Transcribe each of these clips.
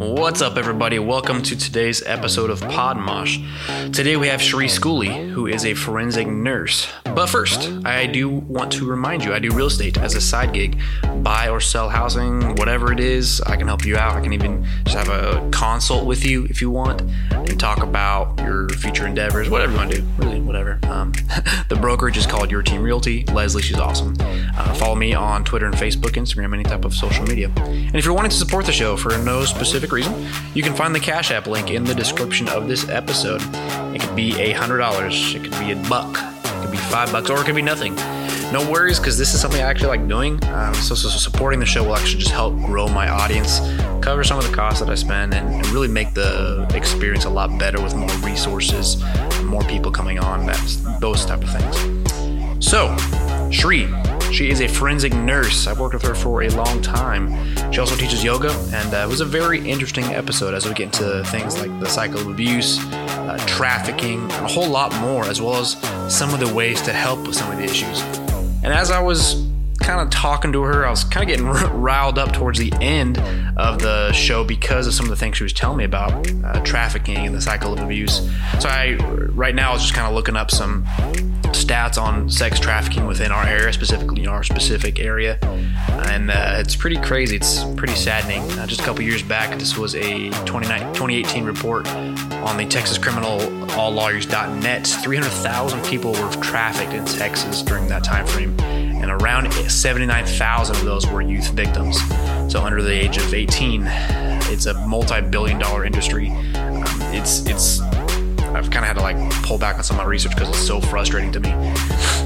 What's up, everybody? Welcome to today's episode of Podmosh. Today we have Cherie Schooley, who is a forensic nurse. But first, I do want to remind you I do real estate as a side gig. Buy or sell housing, whatever it is, I can help you out. I can even just have a consult with you if you want and talk about your future endeavors, whatever you want to do, really, whatever. Um, the brokerage is called Your Team Realty. Leslie, she's awesome. Uh, follow me on Twitter and Facebook, Instagram, any type of social media. And if you're wanting to support the show for no specific reason, you can find the Cash App link in the description of this episode. It could be a hundred dollars, it could be a buck, it could be five bucks, or it could be nothing. No worries, because this is something I actually like doing. Um, so, so, so supporting the show will actually just help grow my audience, cover some of the costs that I spend, and, really make the experience a lot better with more resources, more people coming on, that's those type of things. So, Cherie, she is a forensic nurse. I've worked with her for a long time. She also teaches yoga, and uh, it was a very interesting episode as we get into things like the cycle of abuse, uh, trafficking, and a whole lot more, as well as some of the ways to help with some of the issues. And as I was kind of talking to her, I was kind of getting riled up towards the end of the show because of some of the things she was telling me about uh, trafficking and the cycle of abuse. So I, right now, I was just kind of looking up some stats on sex trafficking within our area, specifically our specific area, and uh, it's pretty crazy. It's pretty saddening. Uh, just a couple years back, this was a 2018 report on the Texas Criminal All Lawyers.net. 300,000 people were trafficked in Texas during that time frame, and around 79,000 of those were youth victims. So under the age of 18, it's a multi-billion-dollar industry. Um, it's it's I've kind of had to like pull back on some of my research because it's so frustrating to me.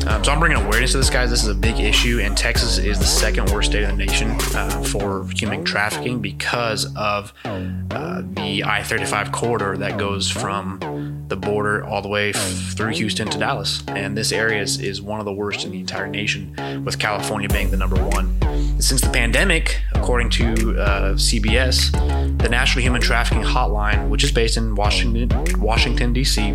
Um, so I'm bringing awareness to this, guys. This is a big issue, and Texas is the second worst state in the nation uh, for human trafficking because of uh, the I-35 corridor that goes from the border all the way f- through Houston to Dallas. And this area is, is one of the worst in the entire nation, with California being the number one. Since the pandemic, according to uh, CBS, the National Human Trafficking Hotline, which is based in Washington, Washington D.C.,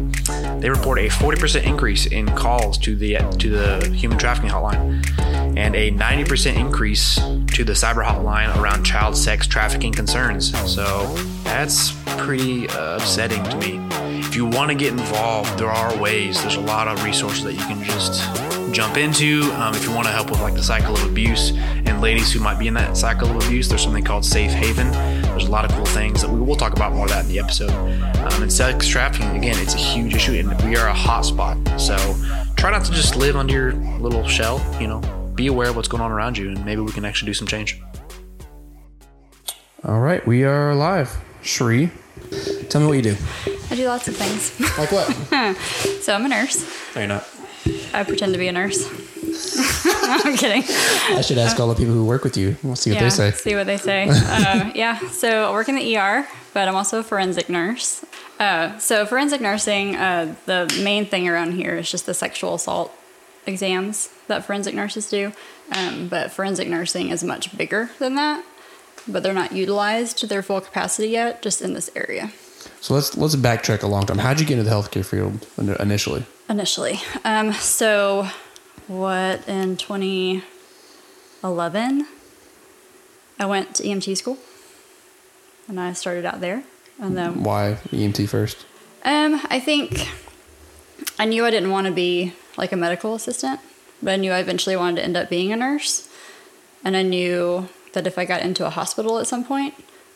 they report a 40% increase in calls to the to the human trafficking hotline, and a 90% increase to the cyber hotline around child sex trafficking concerns. So that's pretty uh, upsetting to me. If you want to get involved, there are ways. There's a lot of resources that you can just jump into. Um, if you want to help with like the cycle of abuse and ladies who might be in that cycle of abuse, there's something called Safe Haven. There's a lot of cool things that we will talk about more of that in the episode. Um, and sex trafficking, again, it's a huge issue, and we are a hot spot. So try not to just live under your little shell. You know, be aware of what's going on around you, and maybe we can actually do some change. All right, we are live. Cherie, tell me what you do. I do lots of things. Like what? so I'm a nurse. no, you're not. I pretend to be a nurse. I'm kidding. I should ask all the people who work with you. We'll see what yeah, they say. see what they say. uh, yeah, so I work in the ER, but I'm also a forensic nurse. Uh, so forensic nursing, uh, the main thing around here is just the sexual assault exams that forensic nurses do. Um, but forensic nursing is much bigger than that, but they're not utilized to their full capacity yet, just in this area. So let's let's backtrack a long time. How'd you get into the healthcare field initially? initially. Um, so, what in 2011, I went to EMT school, and I started out there. And then, Why EMT first? um, I think I knew I didn't want to be like a medical assistant, but I knew I eventually wanted to end up being a nurse, and I knew that if I got into a hospital at some point,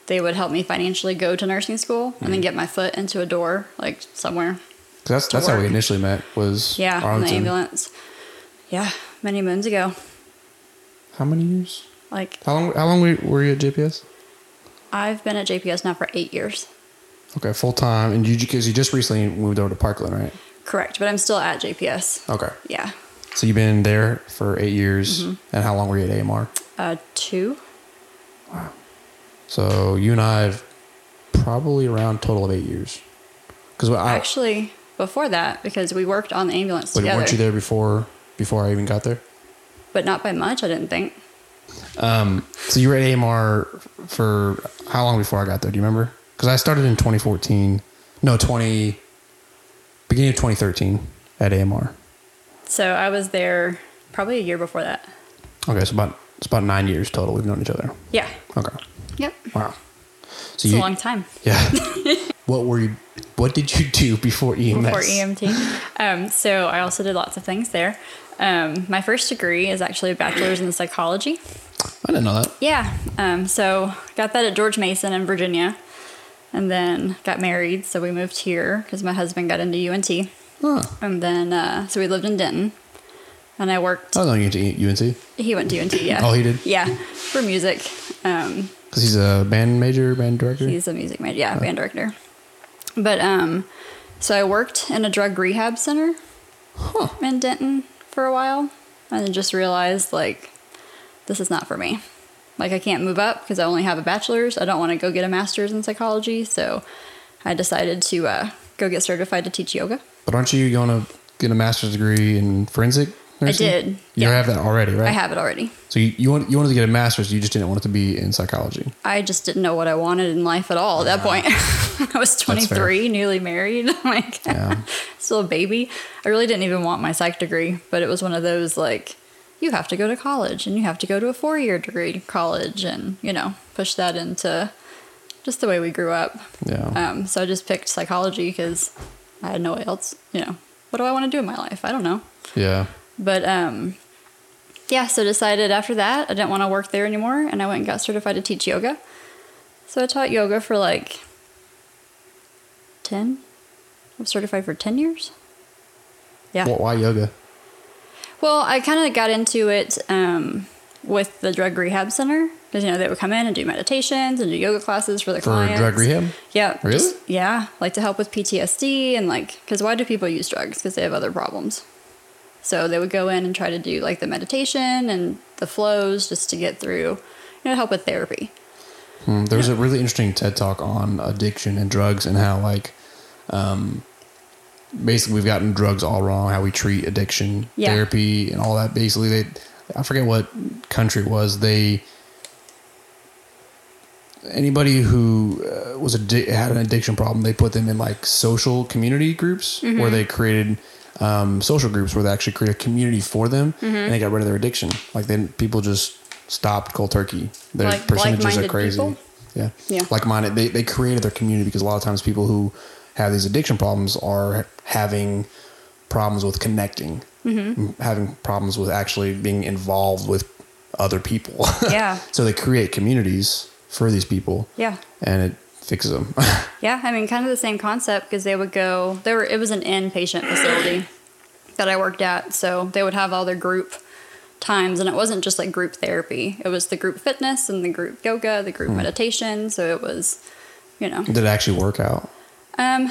they would help me financially go to nursing school and then mm-hmm. get my foot into a door like somewhere. that's that's how we initially met. Was Yeah, in the ambulance. Yeah, many moons ago. How many years? Like How long? How long were, were you at JPS? I've been at JPS now for eight years. Okay, full time. And you because you just recently moved over to Parkland, right? Correct, but I'm still at JPS. Okay. Yeah, So you've been there for eight years. Mm-hmm. And how long were you at AMR? uh, two. So you and I have probably around total of eight years. Because Actually, before that, because we worked on the ambulance but together, weren't you there before before I even got there? but not by much. I didn't think. Um, so you were at AMR for how long before I got there? Do you remember? Because I started in 2014. No, 20 beginning of 2013 at AMR. So I was there probably a year before that. Okay, so about it's about nine years total. We've known each other. Yeah. Okay. Yep. Wow. So It's a long time. Yeah. what were you? What did you do before EMS? before EMT. Um, so I also did lots of things there. Um, my first degree is actually a bachelor's in psychology. I didn't know that. Yeah. Um, so got that at George Mason in Virginia, and then got married. So we moved here because my husband got into UNT, And then uh, so we lived in Denton, and I worked. I don't you went to UNT He went to UNT. Yeah. Oh, he did? Yeah, for music. Um, because he's a band major, band director. He's a music major, yeah, band director. But um, so I worked in a drug rehab center Huh. in Denton for a while, and then just realized like this is not for me. Like I can't move up because I only have a bachelor's. I don't want to go get a master's in psychology, so I decided to uh, go get certified to teach yoga. But aren't you going to get a master's degree in forensic? nursing? did, You yeah. have that already, right? I have it already. So you, you want you wanted to get a master's, you just didn't want it to be in psychology. I just didn't know what I wanted in life at all at that point. I was 23, newly married, like Yeah. still a baby. I really didn't even want my psych degree, but it was one of those like you have to go to college and you have to go to a four-year degree college and, you know, push that into just the way we grew up. Yeah. Um, so I just picked psychology because I had no way else, you know, what do I want to do in my life? I don't know. yeah. But um, yeah, so decided after that I didn't want to work there anymore, and I went and got certified to teach yoga. So I taught yoga for like ten. I'm certified for ten years. Yeah. Wh- Why yoga? Well, I kind of got into it um, with the drug rehab center you know they would come in and do meditations and do yoga classes for the For clients. drug rehab? Yeah. Really? just- yeah, like to help with PTSD and like because why do people use drugs? Because they have other problems. So they would go in and try to do like the meditation and the flows just to get through, you know, help with therapy. Hmm, there was a really interesting TED talk on addiction and drugs and how like um, basically we've gotten drugs all wrong, how we treat addiction, Yeah. therapy, and all that. Basically, they I forget what country it was. They anybody who uh, was addi- had an addiction problem, they put them in like social community groups Mm-hmm. where they created um, social groups where they actually create a community for them, Mm-hmm. and they got rid of their addiction. Like then people just stopped cold turkey. Their Like percentages are crazy. people? Yeah. Yeah. Like minded. They, they created their community because a lot of times people who have these addiction problems are having problems with connecting, Mm-hmm. having problems with actually being involved with other people. Yeah. so they create communities for these people Yeah. and it fixes them. Yeah, I mean, kind of the same concept because they would go. They were. It was an inpatient facility that I worked at, so they would have all their group times, and it wasn't just like group therapy. It was the group fitness and the group yoga, the group meditation. So it was, you know, Did it actually work out um,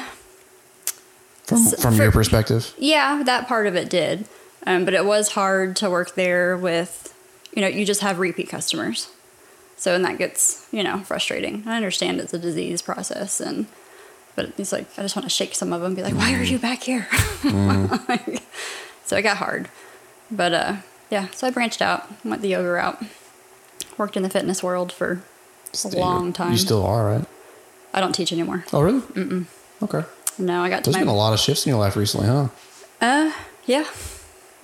from, from for- your perspective? yeah, that part of it did, um, but it was hard to work there with, you know, you just have repeat customers. So and that gets you know frustrating. I understand it's a disease process, and but it's like I just want to shake some of them, and be like, "Why are you back here?" Like, so it got hard, but uh, yeah. So I branched out, went the yoga route, worked in the fitness world for a long time. You still are, right? I don't teach anymore. Oh, really? Mm-mm. Okay. No, I got to There's my been a lot of shifts in your life recently, huh? uh yeah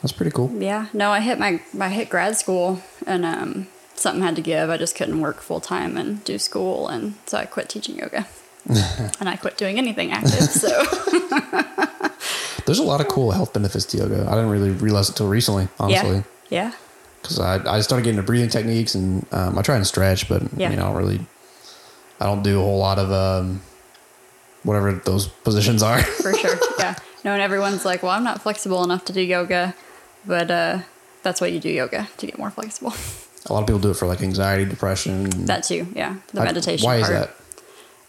That's pretty cool. yeah no I hit my I hit grad school and um something had to give. I just couldn't work full time and do school, and so I quit teaching yoga. and I quit doing anything active. So There's a lot of cool health benefits to yoga. I didn't really realize it until recently, honestly. yeah, yeah, because I, I started getting into breathing techniques and um, I try and stretch, but Yeah. you know, I don't really, I don't do a whole lot of um, whatever those positions are. for sure. Yeah. No, and everyone's like, well, I'm not flexible enough to do yoga, but uh, that's why you do yoga to get more flexible. A lot of people do it for like anxiety, depression. that too. Yeah, the I- meditation. Why part. is that?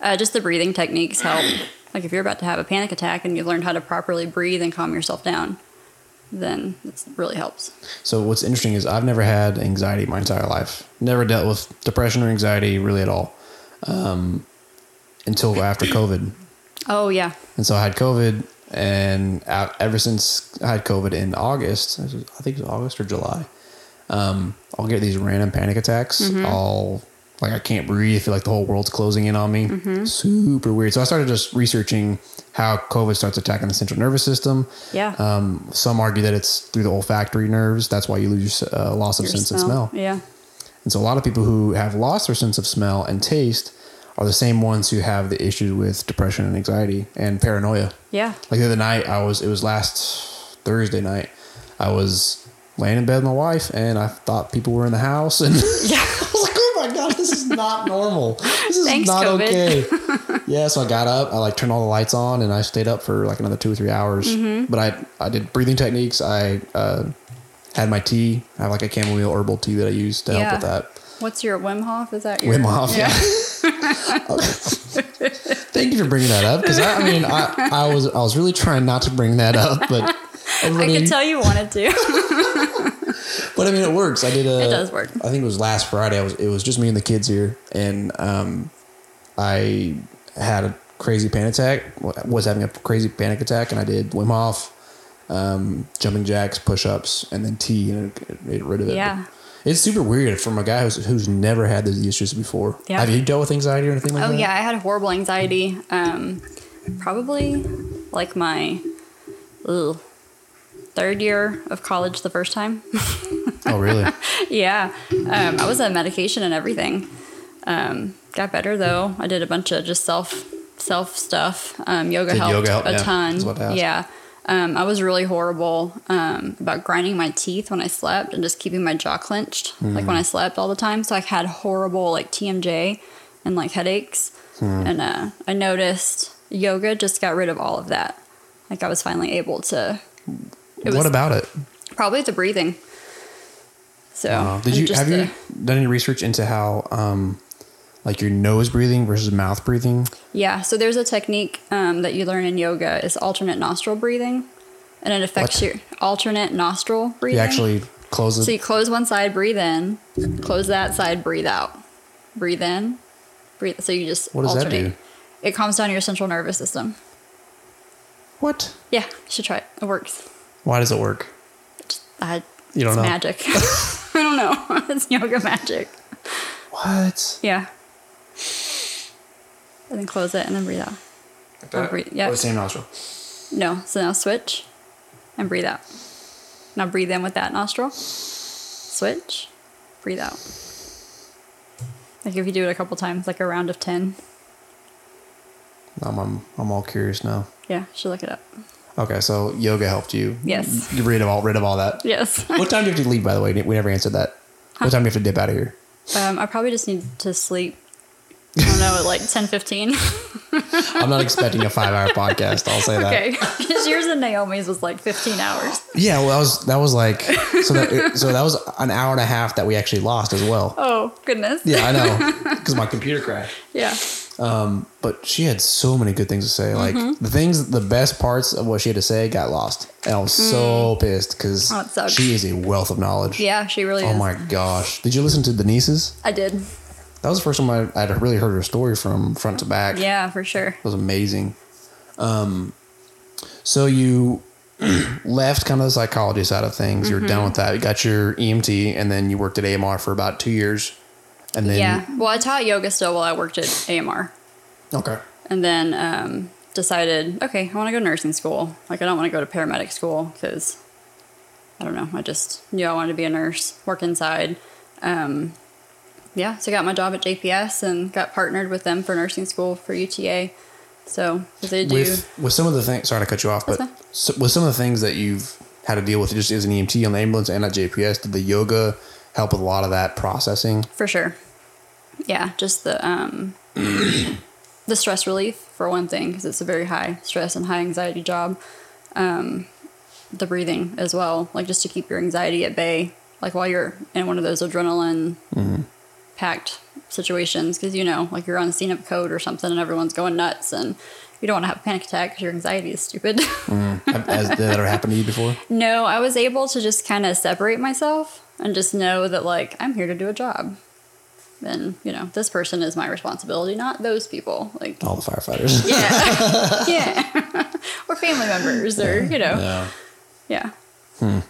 Uh, just the breathing techniques help. Like if you're about to have a panic attack and you've learned how to properly breathe and calm yourself down, then it really helps. So what's interesting is I've never had anxiety my entire life. Never dealt with depression or anxiety really at all um, until after COVID. Oh yeah, And so I had COVID, and ever since I had COVID in August, I think it was August or July, um, I'll get these random panic attacks. Mm-hmm. I'll like I can't breathe. I feel like the whole world's closing in on me. Mm-hmm. Super weird. So I started just researching how COVID starts attacking the central nervous system. yeah. Um, some argue that it's through the olfactory nerves. That's why you lose your uh, loss of Your sense of smell. Yeah. And so a lot of people who have lost their sense of smell and taste are the same ones who have the issues with depression and anxiety and paranoia. Yeah. Like the other night, I was it was last Thursday night. I was laying in bed with my wife, and I thought people were in the house, and Yeah. I was like, "Oh my god, this is not normal. This is Thanks, not COVID. okay." yeah, so I got up, I like turned all the lights on, and I stayed up for like another two or three hours. Mm-hmm. But I I did breathing techniques. I uh, had my tea. I have like a chamomile herbal tea that I use to help with that. What's your Wim Hof? Is that your Wim Hof, yeah. Thank you for bringing that up because I, I mean I, I was I was really trying not to bring that up, but I everybody, could tell you wanted to. but I mean it works. I did a. It does work. I think it was last Friday. I was it was just me and the kids here, and um, I had a crazy panic attack. Was having a crazy panic attack, and I did Wim Hof, um, jumping jacks, push ups, and then tea, and it, it made rid of it. Yeah. It's super weird from a guy who's, who's never had these issues before. Yeah. Have you dealt with anxiety or anything like that? Oh that? yeah, I had horrible anxiety. Um, probably like my ugh, third year of college the first time. Oh, really? yeah, um, I was on medication and everything. Um, got better though. I did a bunch of just self self stuff. Um, yoga Did helped yoga help? a Yeah, ton. that's what I asked. Yeah. Um, I was really horrible um, about grinding my teeth when I slept and just keeping my jaw clenched, like Hmm. when I slept all the time. So I had horrible like TMJ and like headaches. Hmm. And uh, I noticed yoga just got rid of all of that. Like I was finally able to. It what about it? probably it's the breathing. So Uh, did you have the- you done any research into how, um, like your nose breathing versus mouth breathing? Yeah, so there's a technique um, that you learn in yoga is alternate nostril breathing, and it affects What? your alternate nostril breathing. You actually close it. so you close one side, breathe in, close that side, breathe out, breathe in, breathe. So you just What does that alternate. do? It calms down your central nervous system. what? Yeah, you should try it. It works. Why does it work? I, You don't it's know. magic. I don't know. it's yoga magic. What? Yeah. And then close it and then breathe out. Or breathe, yeah. Or the same nostril. No. So now switch and breathe out. Now breathe in with that nostril. Switch. Breathe out. Like if you do it a couple times, like a round of 10. I'm, I'm, I'm all curious now. Yeah, should look it up. Okay, so yoga helped you. Yes. You rid of all rid of all that. Yes. What time do you have to leave? By the way, we never answered that. What time do you have to dip out of here? um, I probably just need to sleep. I don't know, at like 10, 15. I'm not expecting a five hour podcast. I'll say that. okay. Because yours and Naomi's was like 15 hours. Yeah, well, that was that was like so that so that was an hour and a half that we actually lost as well. Oh, goodness. Yeah, I know because my computer crashed. Yeah. But she had so many good things to say. Like Mm-hmm. the things, the best parts of what she had to say got lost, and I was so pissed because Oh, she is a wealth of knowledge. Yeah, she really Oh is. my gosh! Did you listen to Denise's? I did. That was the first time I, I'd really heard her story from front to back. Yeah, for sure. It was amazing. Um, so you left kind of the psychology side of things. You're Mm-hmm. done with that. You got your EMT, and then you worked at AMR for about two years, and then yeah. Well, I taught yoga still while I worked at AMR. okay, And then um, decided, okay, I want to go to nursing school. Like, I don't want to go to paramedic school because I don't know. I just knew I wanted to be a nurse, work inside. Um, yeah, so I got my job at JPS and got partnered with them for nursing school for UTA. So, they do. with with some of the things. Sorry to cut you off, but so, with some of the things that you've had to deal with just as an EMT on the ambulance and at JPS, did the yoga help with a lot of that processing? For sure. Yeah, just the um, the stress relief for one thing, because it's a very high stress and high anxiety job. Um, the breathing as well, like just to keep your anxiety at bay, like while you're in one of those adrenaline packed situations, because you know, like you're on the scene of code or something, and everyone's going nuts, and you don't want to have a panic attack because your anxiety is stupid. Has that ever happen to you before? no, I was able to just kind of separate myself and just know that like I'm here to do a job. And you know, this person is my responsibility, not those people. Like, All the firefighters. yeah, yeah, or family members, or you know, Yeah. yeah,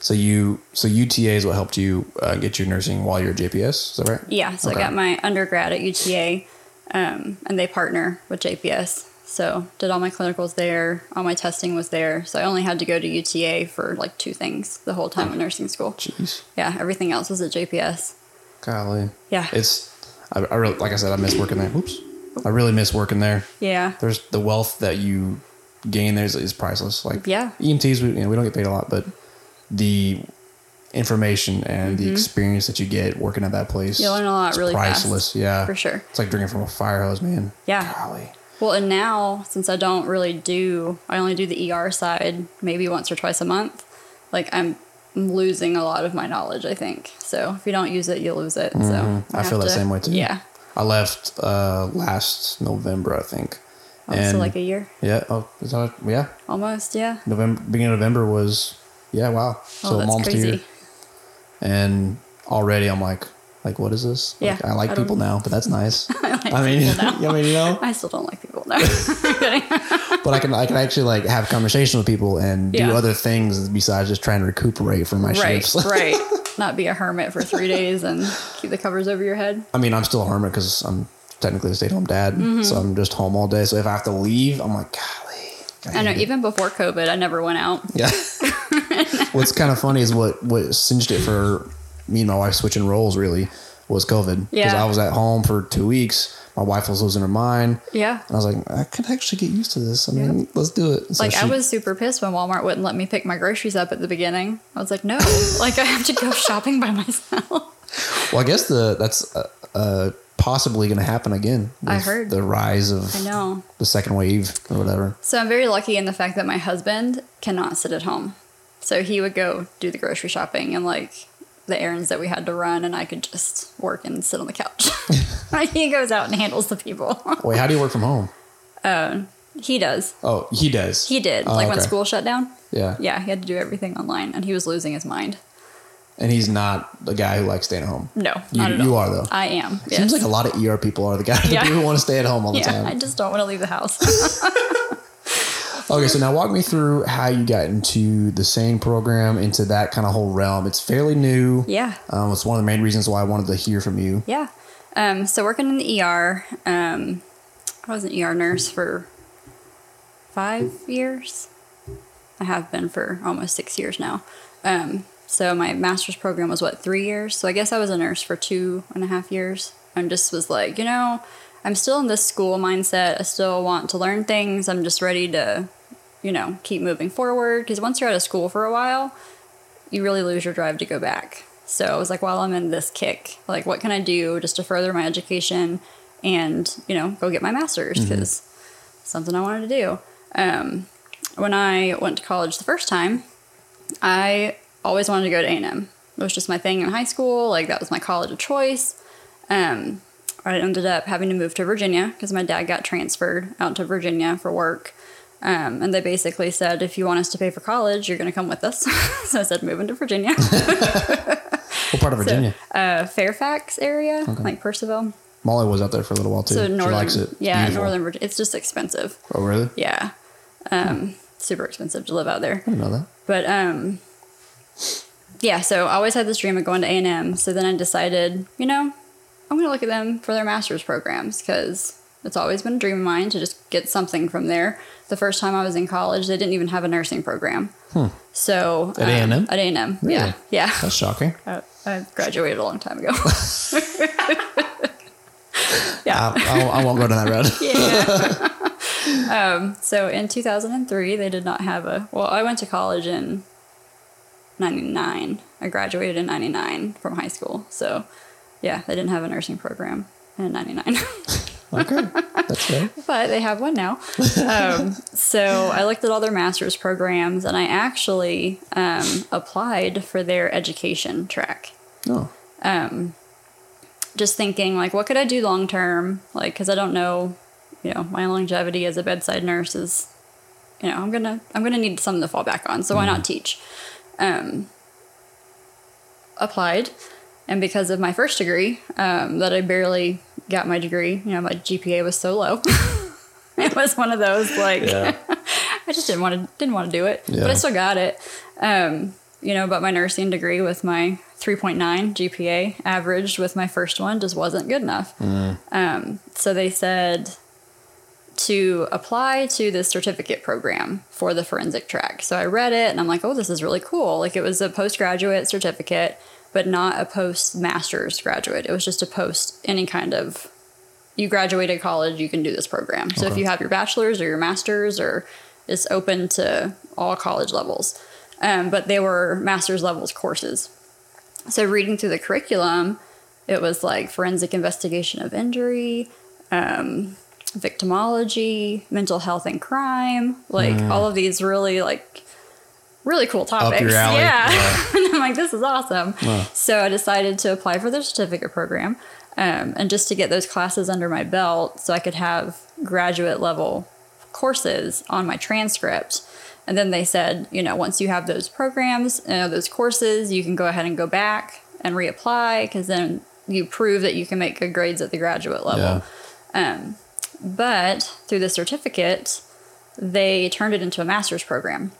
So you so UTA is what helped you uh, get your nursing while you're at JPS. Is that right? yeah. So Okay. I got my undergrad at UTA, um, and they partner with JPS. So did all my clinicals there, all my testing was there. So I only had to go to UTA for like two things the whole time at nursing school. Jeez, Yeah, everything else was at JPS. Golly. Yeah. It's I, I really like I said I miss working there. Oops. I really miss working there. Yeah. There's the wealth that you gain there is, is priceless. Like Yeah. EMTs, we, you know, we don't get paid a lot, but the information and the experience that you get working at that place, Mm-hmm. You learn a lot really fast, priceless. Yeah, for sure. It's like drinking from a fire hose, man. Yeah. Golly. Well, and now since I don't really do, I only do the ER side maybe once or twice a month. Like I'm losing a lot of my knowledge. I think so. If you don't use it, you lose it. So Mm-hmm. I feel that to- same way too. Yeah. I left uh, last November, I think. Oh, so like a year, yeah, oh, is that, yeah, almost. Yeah. November, beginning of November was, yeah, wow. Oh, So that's mom's crazy. here, and already I'm like, like what is this? Yeah, Like, I like I people now, but that's nice. I, like mean, people. I mean, you know, I still don't like people. No. But I can I can actually like have conversation with people and do Yeah. other things besides just trying to recuperate from my right. shifts. right. Not be a hermit for three days and keep the covers over your head. I mean, I'm still a hermit because I'm technically a stay-at-home dad, Mm-hmm. so I'm just home all day. So if I have to leave, I'm like, golly. I know. it." Even before COVID, I never went out. Yeah. What's kind of funny is what what cinched it for me and my wife switching roles really was COVID. Because Yeah. I was at home for two weeks. My wife was losing her mind. Yeah. And I was like, I could actually get used to this. I mean, let's do it. So Like I was super pissed when Walmart wouldn't let me pick my groceries up at the beginning. I was like, no, like I have to go shopping by myself. Well, I guess the that's uh, uh, possibly going to happen again. I heard. the rise of I know. the second wave or whatever. So I'm very lucky in the fact that my husband cannot sit at home. So he would go do the grocery shopping and like the errands that we had to run, and I could just work and sit on the couch. he goes out and handles the people. Wait, how do you work from home? he does. Oh, he does. He did. Oh, like when school shut down. Yeah. Yeah, he had to do everything online, and he was losing his mind. And he's not the guy who likes staying at home. No, You, you are though. I am. Seems like a lot of ER people are the guys Yeah. who want to stay at home all the yeah, time. I just don't want to leave the house. Okay, so now walk me through how you got into the SANE program, into that kind of whole realm. It's fairly new. yeah. Um, it's one of the main reasons why I wanted to hear from you. Yeah. Um, so working in the ER, um, I was an ER nurse for five years. I have been for almost six years now. Um, so my master's program was what three years. So I guess I was a nurse for two and a half years, and just was like, you know, I'm still in this school mindset. I still want to learn things. I'm just ready to, you know, keep moving forward. Because once you're out of school for a while, you really lose your drive to go back. So I was like, while I'm in this kick, like, what can I do just to further my education and, you know, go get my master's because something I wanted to do. Um, when I went to college the first time, I always wanted to go to A&M. It was just my thing in high school. Like, that was my college of choice. Um, I ended up having to move to Virginia because my dad got transferred out to Virginia for work. Um, and they basically said, if you want us to pay for college, you're going to come with us. so I said, moving to Virginia. What part of Virginia? uh, Fairfax area, like Purcellville. Molly was out there for a little while too. So she northern, likes it. Yeah, beautiful. northern Virginia. It's just expensive. Oh, really? Yeah, um, super expensive to live out there. I didn't know that. But um, yeah, so I always had this dream of going to A and M. So then I decided, you know, I'm going to look at them for their master's programs because it's always been a dream of mine to just get something from there. The first time I was in college, they didn't even have a nursing program. So Hmm. At um, A&M? At A and M, Really? yeah, yeah. That's shocking. I, I graduated a long time ago. yeah. I, I, I won't go down that road. yeah. um, so in 2003, they did not have a. Well, I went to college in 99. I graduated in 99 from high school. So, yeah, they didn't have a nursing program in 99. Okay, that's fair. but they have one now. Um, so I looked at all their master's programs and I actually um, applied for their education track. Oh, Um, just thinking like what could i do long term like because i don't know you know my longevity as a bedside nurse is you know i'm gonna i'm gonna need something to fall back on so why not teach um applied and because of my first degree um, that i barely got my degree you know my gpa was so low it was one of those like yeah. I just didn't want to didn't want to do it, Yeah. but I still got it. Um, you know, but my nursing degree with my 3.9 GPA averaged with my first one just wasn't good enough. Um, so they said to apply to the certificate program for the forensic track. So I read it and I'm like, oh, this is really cool. Like it was a postgraduate certificate, but not a post master's graduate. It was just a post any kind of you graduated college, you can do this program. So if you have your bachelor's or your master's, or it's open to all college levels. Um, but they were master's levels courses. So reading through the curriculum, it was like forensic investigation of injury, um, victimology, mental health and crime, like all of these really like really cool topics. Yeah. Yeah. and I'm like, this is awesome. Wow. So I decided to apply for the certificate program. Um, and just to get those classes under my belt so I could have graduate level courses on my transcript. And then they said, you know, once you have those programs, you know, those courses, you can go ahead and go back and reapply because then you prove that you can make good grades at the graduate level. Um, but through the certificate, they turned it into a master's program.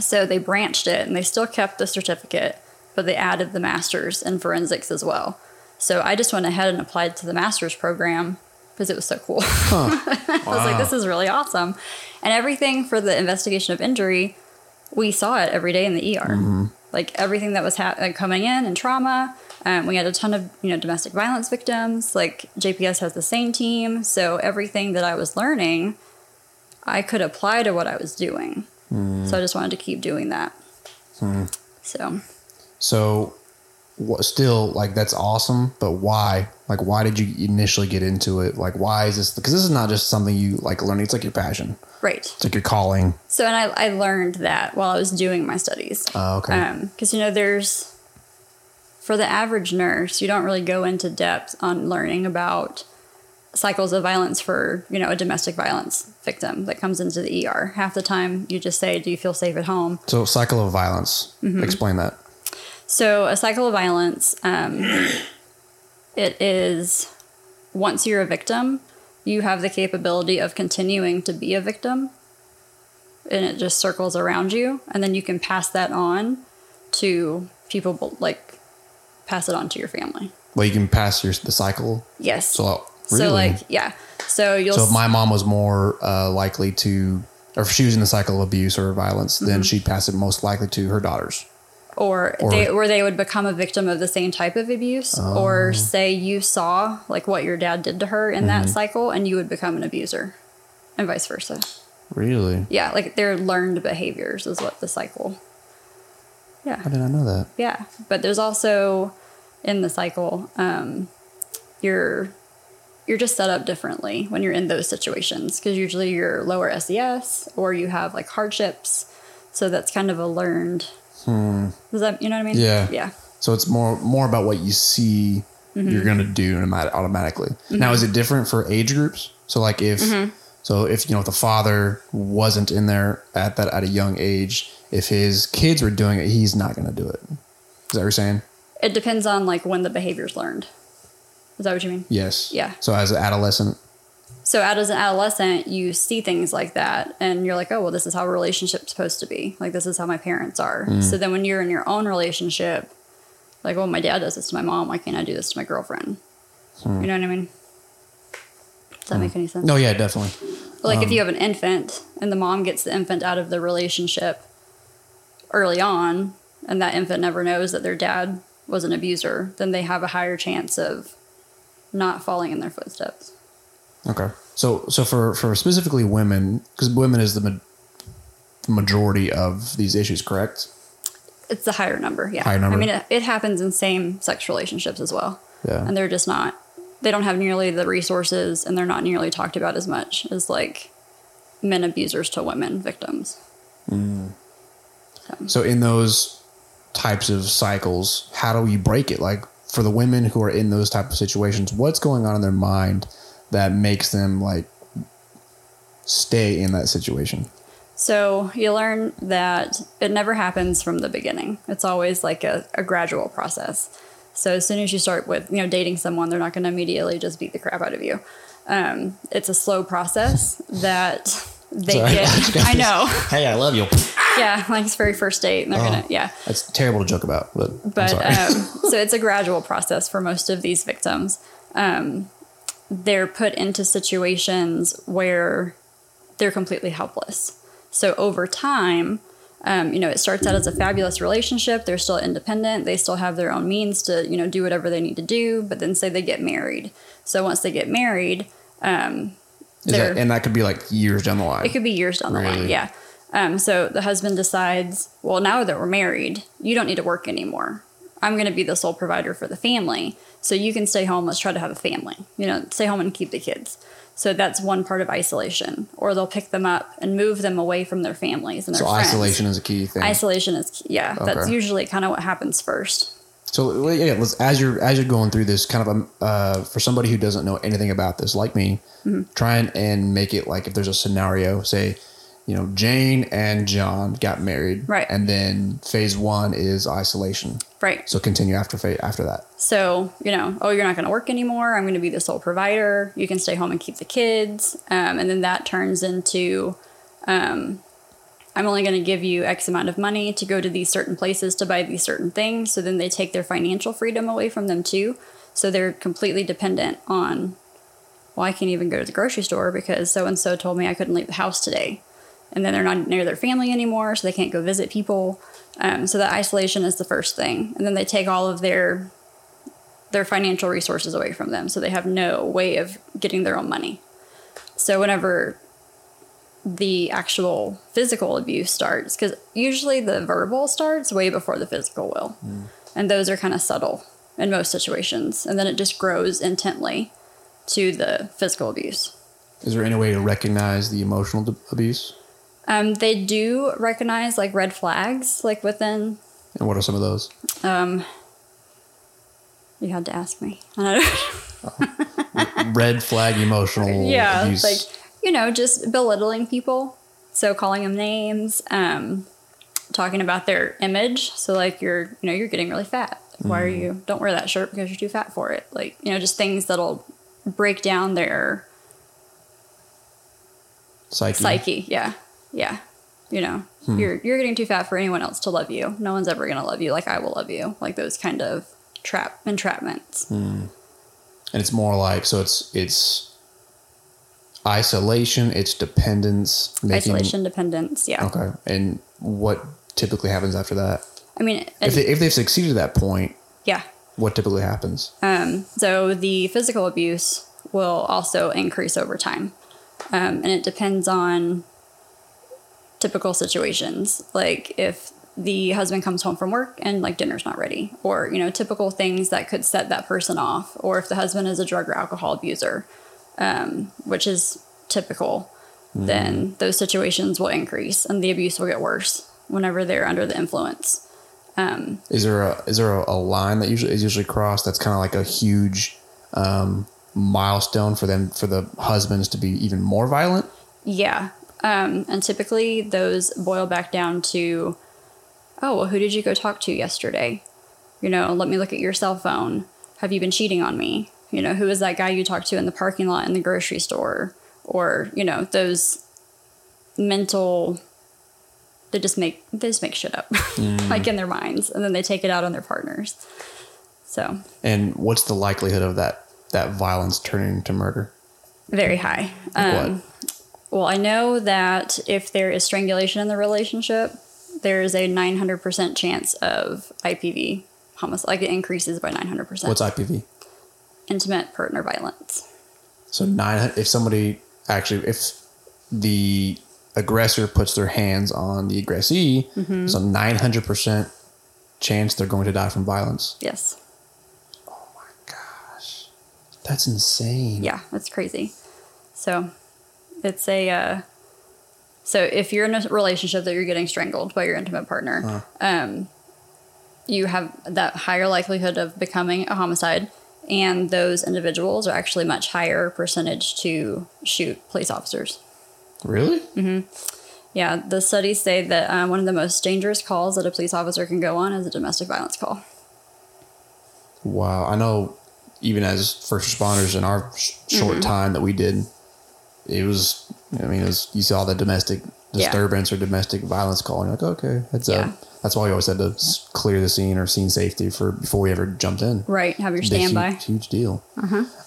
So they branched it and they still kept the certificate, but they added the master's in forensics as well. So I just went ahead and applied to the master's program because it was so cool. I was like, this is really awesome. And everything for the investigation of injury, we saw it every day in the ER. Like everything that was ha- uh, coming in and trauma. Um, we had a ton of you know domestic violence victims. Like JPS has the SANE team, so everything that I was learning, I could apply to what I was doing. Mm. So I just wanted to keep doing that. Mm. So So, what, still, like, that's awesome, but why? Like, why did you initially get into it? Like, why is this? Because this is not just something you like learning, it's like your passion, right. it's like your calling. So and I, I learned that while I was doing my studies. Oh, okay. Um, because you know there's for the average nurse you don't really go into depth on learning about cycles of violence for you know a domestic violence victim that comes into the er half the time you just say do you feel safe at home so, cycle of violence, Mm-hmm. explain that. so a cycle of violence um, it is once you're a victim you have the capability of continuing to be a victim and it just circles around you and then you can pass that on to people like pass it on to your family Well, you can pass your the cycle. yes So, so like yeah so you'll So if my mom was more uh, likely to, or if she was in the cycle of abuse or violence, then Mm-hmm. she'd pass it most likely to her daughters. or, or- they where they would become a victim of the same type of abuse or Oh. say you saw like what your dad did to her in that Mm-hmm. cycle and you would become an abuser and vice versa Really? yeah like they're learned behaviors is what the cycle Yeah. I did not know that. yeah but there's also in the cycle um you're you're just set up differently when you're in those situations because usually you're lower ses or you have like hardships so that's kind of a learned does that you know what i mean Hmm. Yeah. yeah So it's more more about what you see Mm-hmm. you're gonna do automat- automatically. Now, is it different for age groups? So, like if Mm-hmm. so, if you know if the father wasn't in there at that at a young age, if his kids were doing it, he's not gonna do it. Is that what you're saying? It depends on like when the behavior's learned. Is that what you mean? Yes. Yeah. So as an adolescent, So as an adolescent, you see things like that and you're like, oh, well, this is how a relationship's supposed to be. Like, this is how my parents are. Mm. So then when you're in your own relationship, like, well, my dad does this to my mom. Why can't I do this to my girlfriend? Hmm. You know what I mean? Does that make any sense? no, yeah, definitely. But, like, if Um, you have an infant and the mom gets the infant out of the relationship early on and that infant never knows that their dad was an abuser, then they have a higher chance of not falling in their footsteps. Okay. So so for for specifically women, because women is the, ma- the majority of these issues, correct? It's the higher number, yeah. Higher number. I mean, it, it happens in same sex relationships as well. Yeah. And they're just not, they don't have nearly the resources and they're not nearly talked about as much as like men abusers to women victims. Mm. So in those types of cycles, how do you break it? Like for the women who are in those type of situations, what's going on in their mind that makes them like stay in that situation? So you learn that it never happens from the beginning. It's always like a, a gradual process. So as soon as you start with you know dating someone, they're not going to immediately just beat the crap out of you. Um, it's a slow process that they Sorry. get. I know. Hey, I love you. Yeah, like it's very first date, and they're gonna yeah. That's terrible to joke about, but, But um, so it's a gradual process for most of these victims. Um, they're put into situations where they're completely helpless. So over time, Um, you know, it starts out as a fabulous relationship. They're still independent. They still have their own means to, you know, do whatever they need to do. But then say they get married. So once they get married, um, that, and that could be like years down the line. it could be years down the line. Yeah. Um, so the husband decides, well, now that we're married, you don't need to work anymore. I'm going to be the sole provider for the family. So you can stay home. Let's try to have a family. You know, stay home and keep the kids. So that's one part of isolation. Or they'll pick them up and move them away from their families and their so friends. isolation is a key thing. Isolation is, key. yeah, that's usually kind of what happens first. So yeah, let's, as you're as you're going through this, kind of um, uh, for somebody who doesn't know anything about this, like me, Mm-hmm. try and, and make it like if there's a scenario, say, you know, Jane and John got married, Right. and then phase one is isolation. Right. So continue after after that. So, you know, oh, you're not going to work anymore. I'm going to be the sole provider. You can stay home and keep the kids. Um, and then that turns into um, I'm only going to give you X amount of money to go to these certain places to buy these certain things. So then they take their financial freedom away from them too. So they're completely dependent on, well, I can't even go to the grocery store because so and so told me I couldn't leave the house today. And then they're not near their family anymore, so they can't go visit people. Um, so that isolation is the first thing. And then they take all of their their financial resources away from them. So they have no way of getting their own money. So whenever the actual physical abuse starts, because usually the verbal starts way before the physical will. And those are kind of subtle in most situations. And then it just grows intently to the physical abuse. Is there any way to recognize the emotional d- abuse? Um, they do recognize like red flags, like within. And what are some of those? Um, you had to ask me. I don't Red flag emotional yeah abuse. like you know just belittling people. So calling them names um talking about their image. So like you're you know you're getting really fat. Like, why are Mm. you don't wear that shirt because you're too fat for it. Like you know just things that'll break down their psyche. psyche yeah. Yeah. You know Hmm. you're you're getting too fat for anyone else to love you. No one's ever gonna love you like i will love you. Like those kind of trap entrapments. Hmm. and it's more like so it's it's isolation it's dependence making isolation dependence yeah okay and what typically happens after that i mean if, they, if they've succeeded at that point yeah what typically happens Um, so the physical abuse will also increase over time. Um, and it depends on typical situations. Like if the husband comes home from work and like dinner's not ready, or, you know, typical things that could set that person off, or if the husband is a drug or alcohol abuser, um, which is typical, then those situations will increase and the abuse will get worse whenever they're under the influence. is there a is there a, a line that usually is usually crossed that's kind of like a huge um, milestone for them for the husbands to be even more violent Yeah. Um, and typically those boil back down to, oh, well, who did you go talk to yesterday? You know, let me look at your cell phone. Have you been cheating on me? You know, who is that guy you talked to in the parking lot in the grocery store? Or, you know, those mental, they just make, they just make shit up, like in their minds. And then they take it out on their partners. So and what's the likelihood of that that violence turning into murder very high. Like Um, Well, I know that if there is strangulation in the relationship, there is a 900% chance of IPV homicide. Like it increases by 900%. what's ipv Intimate partner violence. So nine. If somebody actually, if the aggressor puts their hands on the aggressee, Mm-hmm. so nine hundred percent chance they're going to die from violence. Yes. Oh my gosh, that's insane. Yeah, that's crazy. So it's a. Uh, so if you're in a relationship that you're getting strangled by your intimate partner, um, you have that higher likelihood of becoming a homicide, and those individuals are actually much higher percentage to shoot police officers. Really? Mm-hmm. Yeah, the studies say that um, one of the most dangerous calls that a police officer can go on is a domestic violence call. Wow. I know. Even as first responders in our sh- short Mm-hmm. time that we did, it was. I mean, it was. You saw the domestic Yeah. disturbance or domestic violence call, and you're like, okay, that's Yeah. a. That's why we always had to clear the scene or scene safety for before we ever jumped in. Right, have your Big, huge- standby. Huge, deal.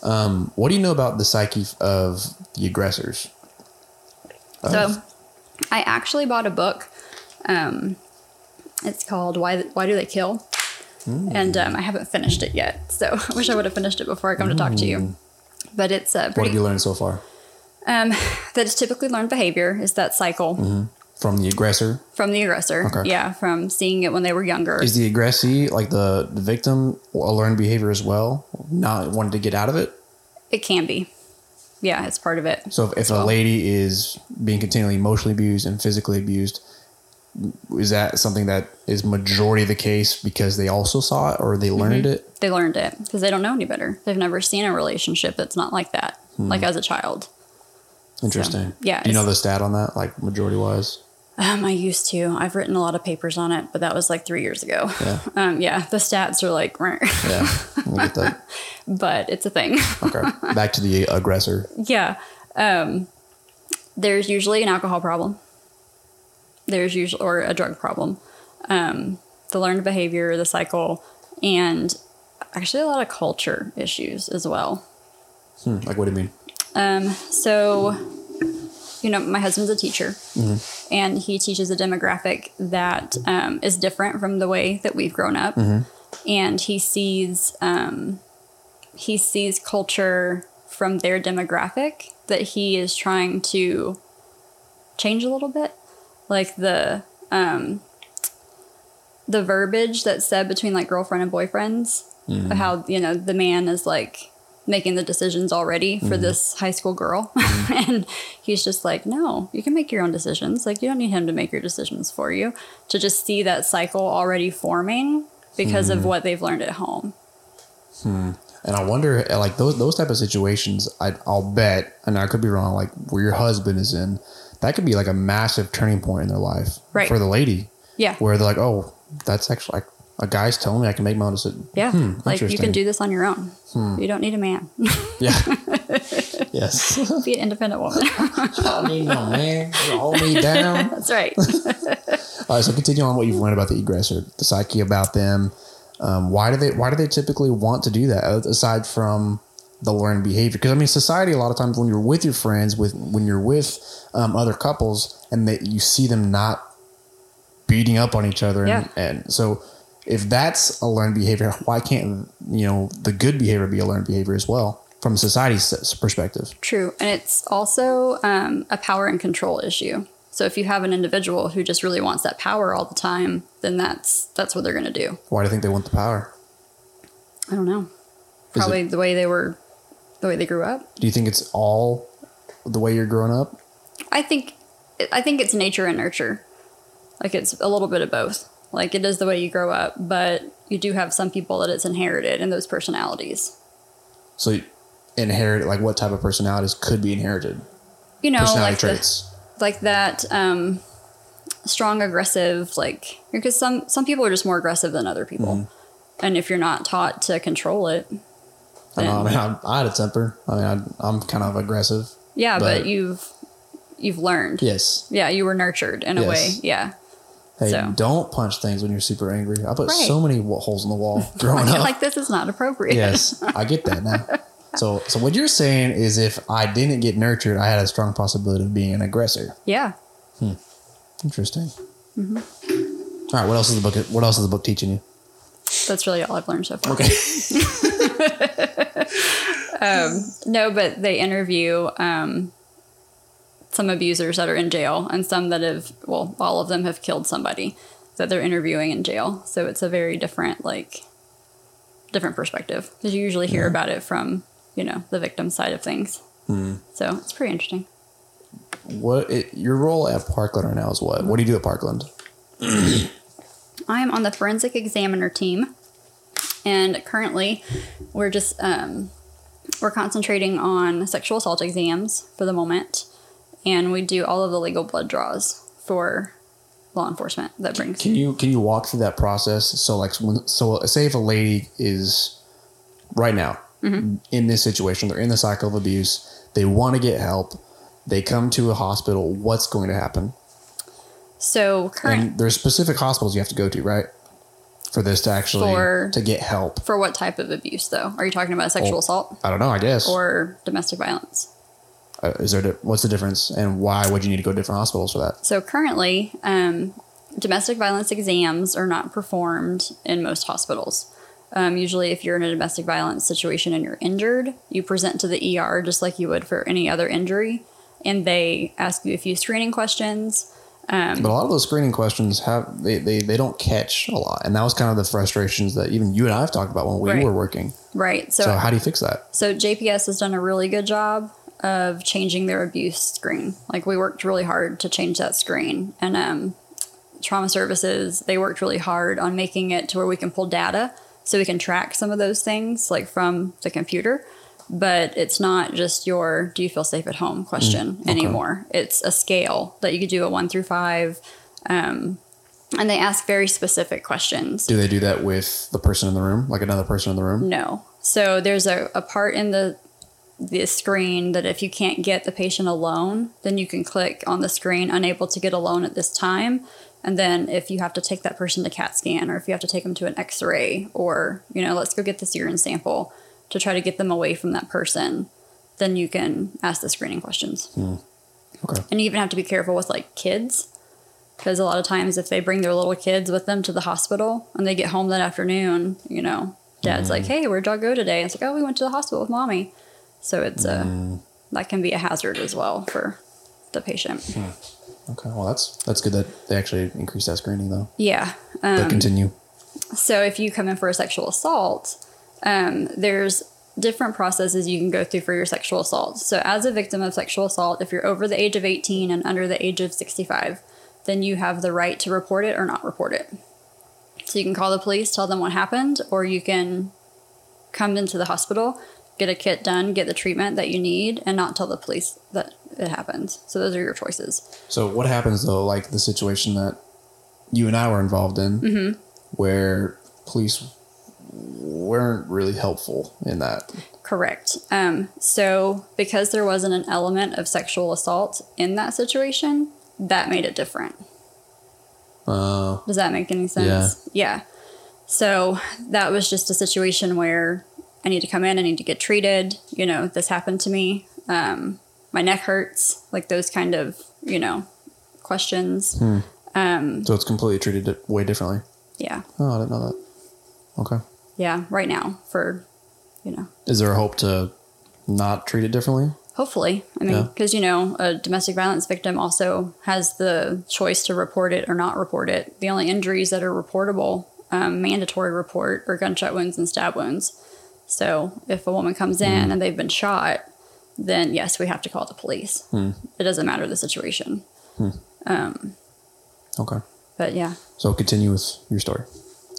Um, what do you know about the psyche of the aggressors? So, I actually bought a book Um, it's called Why Why Do They Kill? And um, I haven't finished it yet, so I wish I would have finished it before I come to talk to you. But it's uh, What have you learned so far Um, that is typically learned behavior is that cycle from the aggressor? from the aggressor. Okay. Yeah, from seeing it when they were younger. Is the aggressee like the, the victim a learned behavior as well? Not wanting to get out of it. it can be. Yeah, it's part of it. So if, if a lady is being continually emotionally abused and physically abused, is that something that is majority of the case because they also saw it or they learned Mm-hmm. it? They learned it because they don't know any better. They've never seen a relationship that's not like that, like as a child. Interesting. yeah, Do you know the stat on that, like majority wise? Um, I used to. I've written a lot of papers on it, but that was like three years ago. Yeah. Um, yeah, the stats are like, Yeah. Get that. but it's a thing. Okay. Back to the aggressor. yeah. Um, there's usually an alcohol problem. There's usually, or a drug problem. Um, the learned behavior, the cycle, and actually a lot of culture issues as well. Hmm, like what do you mean? Um, so, you know, my husband's a teacher, and he teaches a demographic that um, is different from the way that we've grown up, and he sees um, he sees culture from their demographic that he is trying to change a little bit, like the um, the verbiage that's said between like girlfriend and boyfriends, how you know the man is like making the decisions already for mm-hmm. this high school girl. Mm-hmm. and he's just like, no, you can make your own decisions. Like, you don't need him to make your decisions for you. To just see that cycle already forming because of mm-hmm. what they've learned at home. Hmm. And I wonder, like those those type of situations, I, I'll bet, and I could be wrong, like where your husband is in, that could be like a massive turning point in their life Right. for the lady, Yeah. where they're like, oh, that's actually like a guy's telling me I can make my own decision. Yeah. Hmm, like, you can do this on your own. You don't need a man. Yeah. yes. Be an independent woman. I need no man. You Hold me down. That's right. All right, so continue on what you've learned about the aggressor, the psyche about them. Um, why do they why do they typically want to do that aside from the learned behavior? Because I mean, society a lot of times when you're with your friends, with when you're with um, other couples, and that you see them not beating up on each other, and, Yeah. and so if that's a learned behavior, why can't you know the good behavior be a learned behavior as well from society's perspective? True. And it's also um, a power and control issue. So if you have an individual who just really wants that power all the time, then that's that's what they're going to do. Why do you think they want the power? I don't know. Probably it- the way they were, the way they grew up. Do you think it's all the way you're growing up? I think, I think it's nature and nurture. Like it's a little bit of both. Like it is the way you grow up, but you do have some people that it's inherited in those personalities. So inherit like what type of personalities could be inherited? You know, Personality like the, traits. like that um, strong, aggressive. Like because some some people are just more aggressive than other people, Mm-hmm. and if you're not taught to control it, I, know, I mean, I, I had a temper. I mean, I, I'm kind of aggressive. yeah, but, But- you've you've learned. Yes. Yeah, you were nurtured in a way. Yeah. Hey, So- don't punch things when you're super angry. I put Right. so many holes in the wall growing up. like this is not appropriate. yes, I get that now. So, so what you're saying is, if I didn't get nurtured, I had a strong possibility of being an aggressor. Yeah. Hmm. Interesting. Mm-hmm. All right. What else is the book? What else is the book teaching you? That's really all I've learned so far. Okay. um, No, but they interview um, some abusers that are in jail and some that have, well, all of them have killed somebody that they're interviewing in jail. So it's a very different, like, different perspective because you usually hear about it from, you know, the victim side of things. So it's pretty interesting. what it, your role at Parkland right now is what? What do you do at Parkland? I am on the forensic examiner team, and currently, we're just um, we're concentrating on sexual assault exams for the moment, and we do all of the legal blood draws for law enforcement. That brings Can you can you walk through that process? So like so uh, say if a lady is right now mm-hmm. in this situation, they're in the cycle of abuse, they want to get help, they come to a hospital. What's going to happen? so current And there's specific hospitals you have to go to, right? For this to actually For- to get help. for what type of abuse though? Are you talking about sexual Oh. assault I don't know. I guess. or domestic violence? Uh, is there di- what's the difference, and why would you need to go to different hospitals for that? So currently, um, domestic violence exams are not performed in most hospitals. Um, usually, if you're in a domestic violence situation and you're injured, you present to the ER just like you would for any other injury, and they ask you a few screening questions. But a lot of those screening questions have they, they they don't catch a lot, and that was kind of the frustrations that even you and I have talked about when we Right. were working. Right. So how do you fix that? So JPS has done a really good job of changing their abuse screen. Like we worked really hard to change that screen, and um, trauma services they worked really hard on making it to where we can pull data so we can track some of those things like from the computer. But it's not just your "Do you feel safe at home?" question anymore. It's a scale that you could do a one through five, um, and they ask very specific questions. Do they do that with the person in the room, like another person in the room? No. So there's a, a part in the the screen that if you can't get the patient alone, then you can click on the screen unable to get alone at this time. And then if you have to take that person to CAT scan or if you have to take them to an X-ray or, you know, let's go get this urine sample to try to get them away from that person, then you can ask the screening questions. Hmm. Okay. And you even have to be careful with like kids because a lot of times if they bring their little kids with them to the hospital and they get home that afternoon, you know, dad's hmm. like, "Hey, where'd y'all go today?" And it's like, "Oh, we went to the hospital with mommy." So it's a that can be a hazard as well for the patient. Okay. Well, that's that's good that they actually increased that screening though. Yeah. But Um, continue. so if you come in for a sexual assault, um, there's different processes you can go through for your sexual assault. So as a victim of sexual assault, if you're over the age of 18 and under the age of 65, then you have the right to report it or not report it. So you can call the police, tell them what happened, or you can come into the hospital, get a kit done, get the treatment that you need, and not tell the police that it happens. So those are your choices. So what happens though, like the situation that you and I were involved in, Mm-hmm. where police weren't really helpful in that. Correct. Um, so, because there wasn't an element of sexual assault in that situation, that made it different. Uh, Does that make any sense? Yeah. So, that was just a situation where I need to come in, I need to get treated. You know, this happened to me. Um, my neck hurts, like those kind of, you know, questions. Um, so it's completely treated way differently. yeah. Oh, I didn't know that. Okay. Yeah. Right now, for, you know, Is there a hope to not treat it differently? Hopefully. I mean, Yeah. because, you know, a domestic violence victim also has the choice to report it or not report it. The only injuries that are reportable, um, mandatory report, are gunshot wounds and stab wounds. So if a woman comes in and they've been shot, then yes, we have to call the police. It doesn't matter the situation. Okay. But yeah. So continue with your story.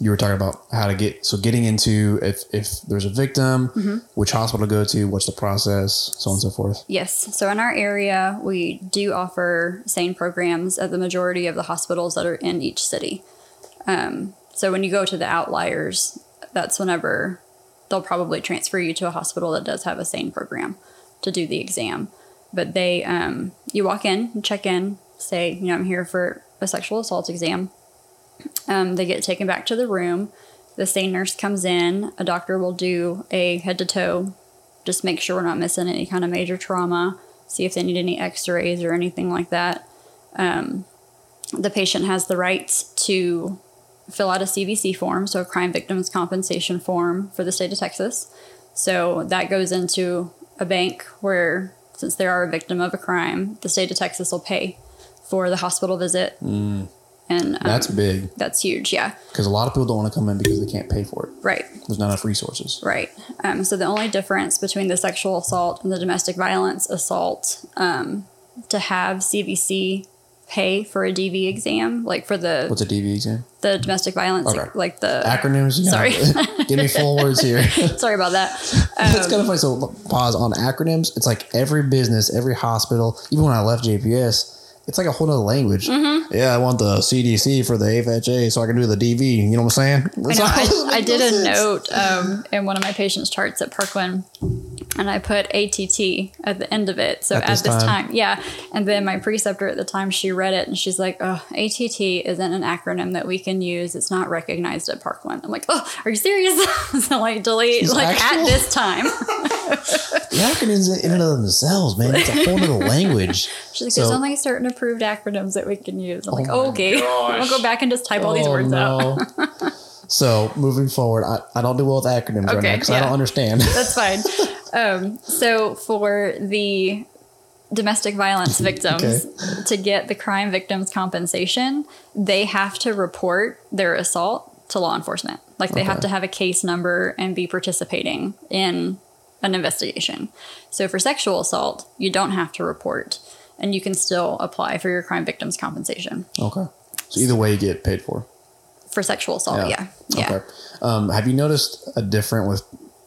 You were talking about how to get so getting into if if there's a victim, Mm-hmm. which hospital to go to, what's the process, so on and so forth. Yes. So in our area, we do offer SANE programs at the majority of the hospitals that are in each city. Um, so when you go to the outliers, that's whenever they'll probably transfer you to a hospital that does have a SANE program to do the exam. But they, um, you walk in, check in, say, you know, I'm here for a sexual assault exam. Um, they get taken back to the room. The SANE nurse comes in. A doctor will do a head to toe just make sure we're not missing any kind of major trauma, see if they need any x rays or anything like that. Um, the patient has the right to fill out a CVC form, so a crime victims compensation form for the state of Texas. So that goes into a bank where, since they are a victim of a crime, the state of Texas will pay for the hospital visit. And um, That's big that's huge, yeah. because a lot of people don't want to come in because they can't pay for it. Right. There's not enough resources. Right. Um, so the only difference between the sexual assault and the domestic violence assault, um, to have CVC pay for a DV exam, like for the What's a DV exam? the domestic violence, Okay. like the Acronyms. Sorry. give me full words here. sorry about that. it's kind of funny. So pause on acronyms. It's like every business, every hospital. Even when I left JPS, it's like a whole other language. Mm-hmm. Yeah, I want the CDC for the FHA so I can do the DV. You know what I'm saying? I know. I, I did a note um, in one of my patients' charts at Parkland and I put ATT at the end of it. So At at, this this, time. time. yeah. And then my preceptor at the time, she read it and she's like, "Oh, ATT isn't an acronym that we can use. It's not recognized at Parkland." I'm like, "Oh, are you serious?" so like delete She's like actual? at this time. The acronyms in and of themselves, man, it's a whole other language. She's like, So- "There's only certain approved acronyms that we can use." I'm oh like, Oh my "Okay, I'll go back and just type all these Oh, words out." So moving forward, I, I don't do well with acronyms right now Okay, because I don't understand. That's fine. Um, so for the domestic violence victims to get the crime victims compensation, they have to report their assault to law enforcement. Like they have to have a case number and be participating in an investigation. So for sexual assault, you don't have to report and you can still apply for your crime victims compensation. okay. So either way, you get paid for. For sexual assault, yeah. Yeah. Okay. Um, have you noticed a different with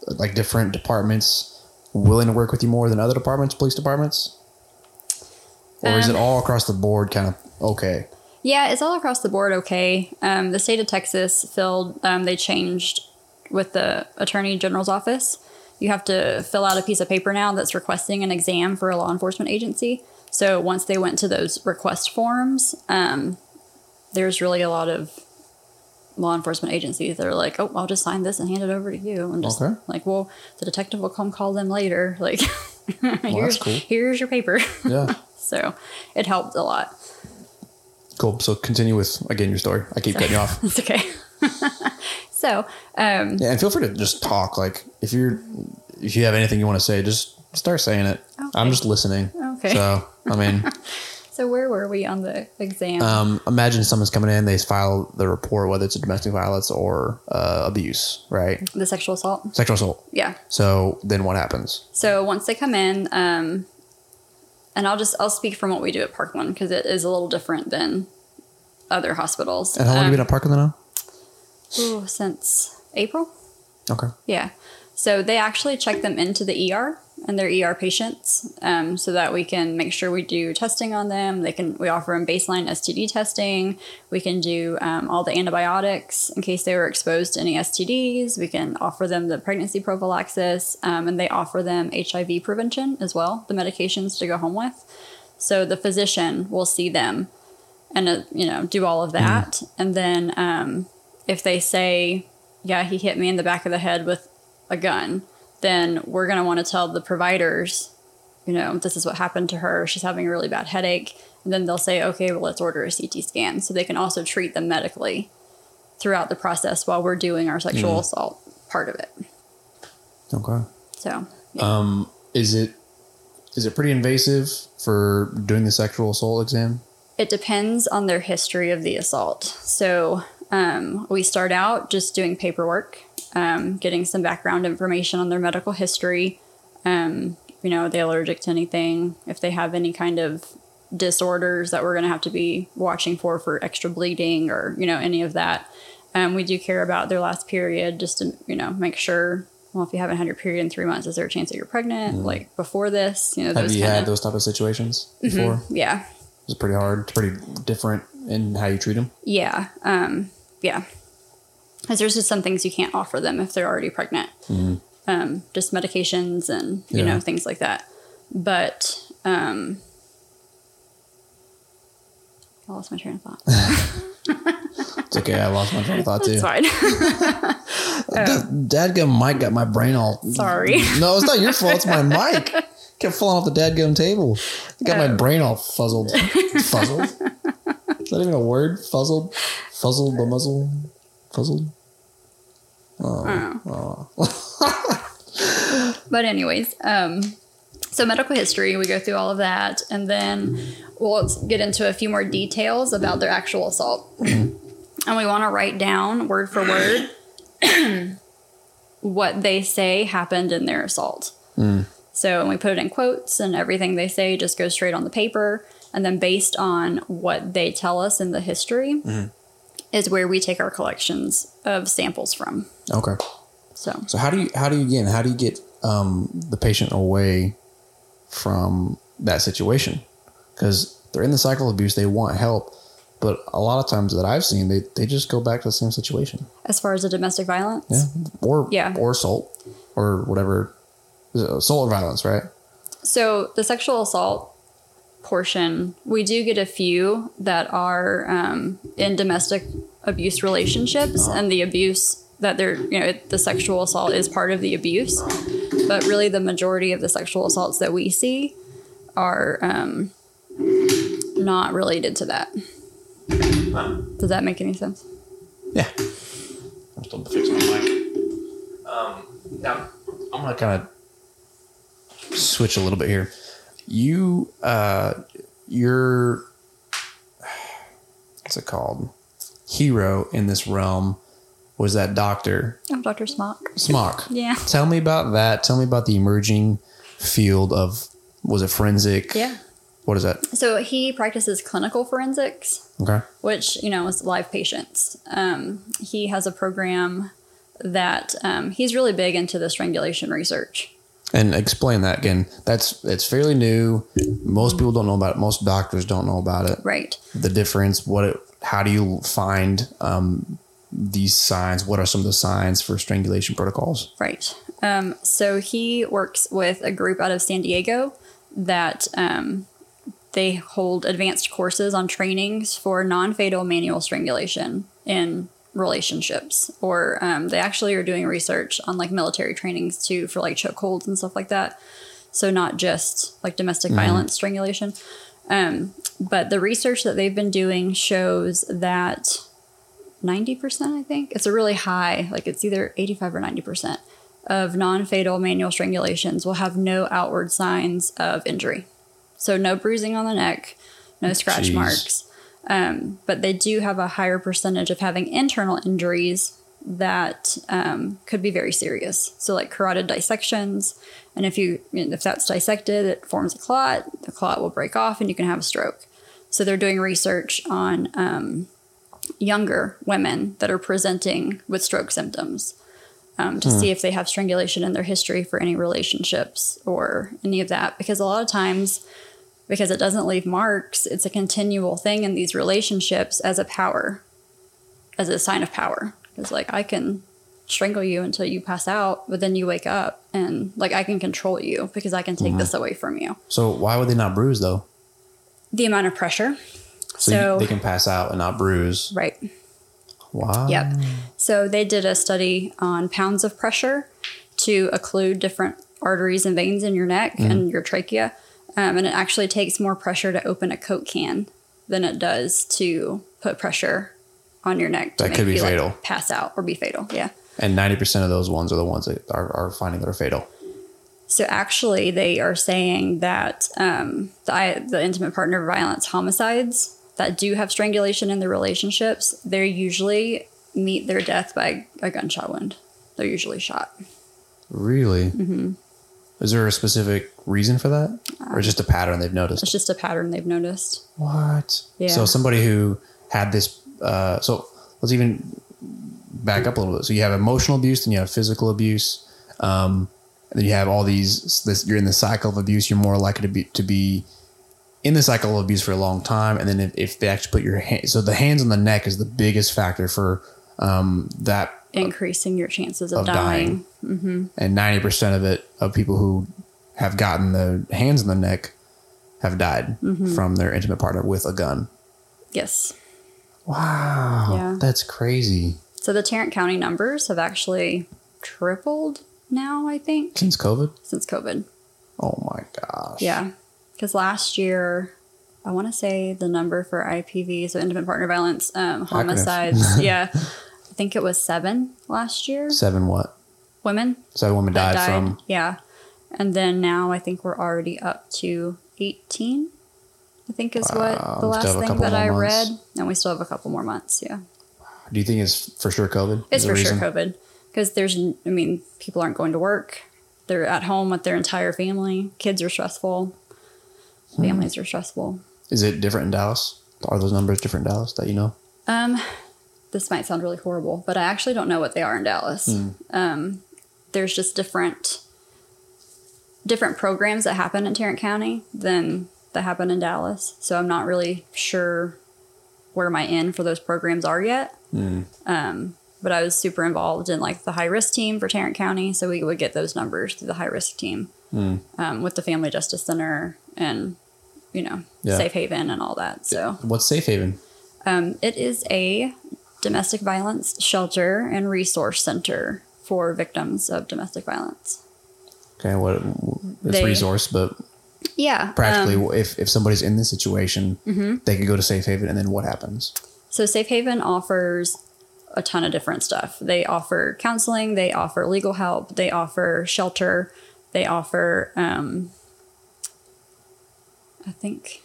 like different departments willing to work with you more than other departments, police departments? Or is it Um, all across the board kind of okay? Yeah, it's all across the board okay. Um, the state of Texas filled, um, they changed with the attorney general's office. You have to fill out a piece of paper now that's requesting an exam for a law enforcement agency. So once they went to those request forms, um, there's really a lot of law enforcement agencies that are like, oh, I'll just sign this and hand it over to you. And just Okay. like, well, the detective will come call them later. Like, here's, cool. here's your paper. Yeah. so it helped a lot. cool. So continue with again your story. I keep cutting you off. It's okay. so, um, Yeah, and feel free to just talk. Like if you're if you have anything you want to say, just start saying it. I'm just listening. Okay. So I mean, so where were we on the exam? um, imagine someone's coming in, they file the report, whether it's a domestic violence or uh, abuse, right? the sexual assault? Sexual assault. Yeah. So then what happens? So once they come in, um, and I'll just I'll speak from what we do at Parkland because it is a little different than other hospitals. And how long um, have you been at Parkland now? ooh, since April? Okay. Yeah. So they actually check them into the ER and their ER patients, um, so that we can make sure we do testing on them. They can we offer them baseline STD testing. We can do um, all the antibiotics in case they were exposed to any STDs. We can offer them the pregnancy prophylaxis, um, and they offer them HIV prevention as well, the medications to go home with. So the physician will see them and uh, you know do all of that, and then um, if they say, "Yeah, he hit me in the back of the head with a gun," then we're going to want to tell the providers, you know, this is what happened to her. She's having a really bad headache. And then they'll say, okay, well, let's order a CT scan. So they can also treat them medically throughout the process while we're doing our sexual assault part of it. Okay. So, Um, is it is it pretty invasive for doing the sexual assault exam? It depends on their history of the assault. So um, we start out just doing paperwork, um, getting some background information on their medical history. Um, you know, are they allergic to anything? If they have any kind of disorders that we're going to have to be watching for for extra bleeding or you know any of that. Um, we do care about their last period just to you know make sure. Well, if you haven't had your period in three months, is there a chance that you're pregnant? Like before this, you know, Mm-hmm. Have those you kind had those type of situations before? yeah. It's pretty hard. It's pretty different in how you treat them. Yeah. Um, yeah. Because there's just some things you can't offer them if they're already pregnant. Um, just medications and, you Yeah. know, things like that. But um, I lost my train of thought. It's okay. I lost my train of thought too. It's fine. Dadgum mic got my brain all. Sorry. No, it's not your fault. It's my mic. Kept falling off the dadgum table. It got my Oh. brain all fuzzled. Fuzzled? Is that even a word? Fuzzled? Fuzzled, the muzzle? Oh. Oh. Fuzzled? But anyways, um, so medical history, we go through all of that, and then we'll get into a few more details about their actual assault. Mm-hmm. and we want to write down word for word what they say happened in their assault. Mm. So and we put it in quotes, and everything they say just goes straight on the paper. And then based on what they tell us in the history, mm-hmm. Is where we take our collections of samples from. Okay. So So how do you how do you again how do you get um, the patient away from that situation? Because they're in the cycle of abuse, they want help, but a lot of times that I've seen, they, they just go back to the same situation. as far as the domestic violence, Yeah, or Yeah. or assault or whatever assault or violence, right? So the sexual assault portion, we do get a few that are um, in domestic abuse relationships, and the abuse that they're, you know, the sexual assault is part of the abuse. But really, the majority of the sexual assaults that we see are um, not related to that. Does that make any sense? Yeah. I'm still fixing my mic. Um, now, I'm going to kind of switch a little bit here. You, uh, your, what's it called? Hero in this realm was that doctor, I'm Dr. Smock. Smock. Yeah. Tell me about that. Tell me about the emerging field of, was it forensic? Yeah. What is that? So he practices clinical forensics. Okay. which you know is live patients. Um, he has a program that um, he's really big into the strangulation research. And explain that again. That's it's fairly new. Most people don't know about it. Most doctors don't know about it. Right. The difference. What? It, how do you find um, these signs? What are some of the signs for strangulation protocols? Right. Um, so he works with a group out of San Diego that um, they hold advanced courses on trainings for non-fatal manual strangulation in relationships, or um, they actually are doing research on like military trainings too for like chokeholds and stuff like that. So not just like domestic violence strangulation. Um, but the research that they've been doing shows that 90%, I think. It's a really high, like it's either 85 or 90% of non fatal manual strangulations will have no outward signs of injury. So, no bruising on the neck, no scratch Jeez. marks. Um, but they do have a higher percentage of having internal injuries that um, could be very serious. So, like carotid dissections. And if you if that's dissected, it forms a clot. The clot will break off, and you can have a stroke. So they're doing research on um, younger women that are presenting with stroke symptoms um, to see if they have strangulation in their history for any relationships or any of that. Because a lot of times, because it doesn't leave marks, it's a continual thing in these relationships as a power, as a sign of power. It's like I can strangle you until you pass out, but then you wake up and like I can control you because I can take this mm-hmm. away from you. So why would they not bruise though? The amount of pressure. So, So- you, they can pass out and not bruise. Right. Wow. Yep. So they did a study on pounds of pressure to occlude different arteries and veins in your neck mm-hmm. and your trachea. Um, and it actually takes more pressure to open a Coke can than it does to put pressure on your neck. To That make could be you, like, fatal. pass out or be fatal. Yeah. And ninety percent of those ones are the ones that are, are finding that are fatal. So actually, they are saying that um, the, the intimate partner violence homicides that do have strangulation in their relationships, they usually meet their death by a gunshot wound. They're usually shot. Really? Mm-hmm. Is there a specific reason for that, or just a pattern they've noticed? It's just a pattern they've noticed. What? Yeah. So somebody who had this. Uh, so let's even back up a little bit. So you have emotional abuse, then you have physical abuse, um, and then you have all these. This you're in the cycle of abuse. You're more likely to be to be in the cycle of abuse for a long time. And then if, if they actually put your hand, so the hands on the neck is the biggest factor for um, that Increasing your chances of, of dying. dying. And ninety percent of it of people who have gotten the hands in the neck have died Mm-hmm. from their intimate partner with a gun. Yes. Wow, Yeah. that's crazy. So the Tarrant County numbers have actually tripled now, I think, Since COVID? since COVID. Oh my gosh. Yeah. Because last year, I want to say the number for IPV, so intimate partner violence, um, homicides. yeah. I think it was seven last year. Seven what? Women Seven women that died, from. Yeah. And then now I think we're already up to 18. I think is Wow, what the last thing that I months. read. And we still have a couple more months. Yeah. Do you think it's for sure COVID? It's for sure? COVID because there's, I mean, people aren't going to work. They're at home with their entire family. Kids are stressful. Hmm. Families are stressful. Is it different in Dallas? Are those numbers different in Dallas that you know? Um, this might sound really horrible, but I actually don't know what they are in Dallas. Um, there's just different different programs that happen in Tarrant County than that happen in Dallas. So I'm not really sure where my in for those programs are yet. Um, but I was super involved in like the high risk team for Tarrant County. So we would get those numbers through the high risk team um, with the Family Justice Center and, you know, Yeah. Safe Haven and all that. So What's Safe Haven? um, it is a domestic violence shelter and resource center for victims of domestic violence. Okay, what it's They- resource, but Yeah. practically, um, if if somebody's in this situation, Mm-hmm. they could go to Safe Haven, and then what happens? So Safe Haven offers a ton of different stuff. They offer counseling, they offer legal help, they offer shelter, they offer um I think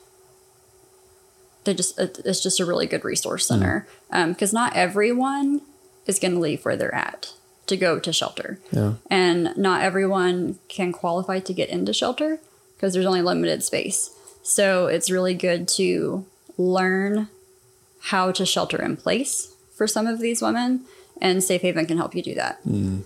they just uh, it's just a really good resource center um, because not everyone is going to leave where they're at to go to shelter Yeah, and not everyone can qualify to get into shelter because there's only limited space. So it's really good to learn how to shelter in place for some of these women, and Safe Haven can help you do that. Hmm.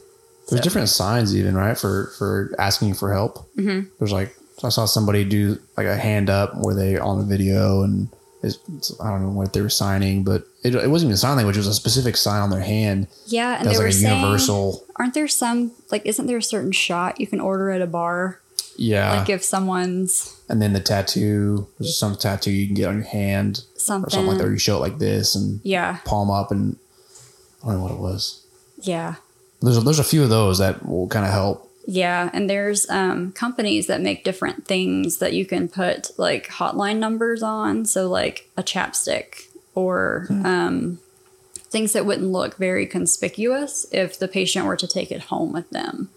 there's So- different signs even right for for asking for help. Mm-hmm. There's like I saw somebody do like a hand up where they on the video and I don't know what they were signing, but it, it wasn't even sign language. It was a specific sign on their hand. Yeah, and That was they like were a saying, universal. aren't there some like isn't there a certain shot you can order at a bar? Yeah, Like if someone's and then the tattoo. There's some tattoo you can get on your hand something, or something like that. Where you show it like this and yeah, palm up, and I don't know what it was. yeah. There's a, there's a few of those that will kind of help. Yeah, and there's um, companies that make different things that you can put like hotline numbers on. So like a chapstick or um, things that wouldn't look very conspicuous if the patient were to take it home with them.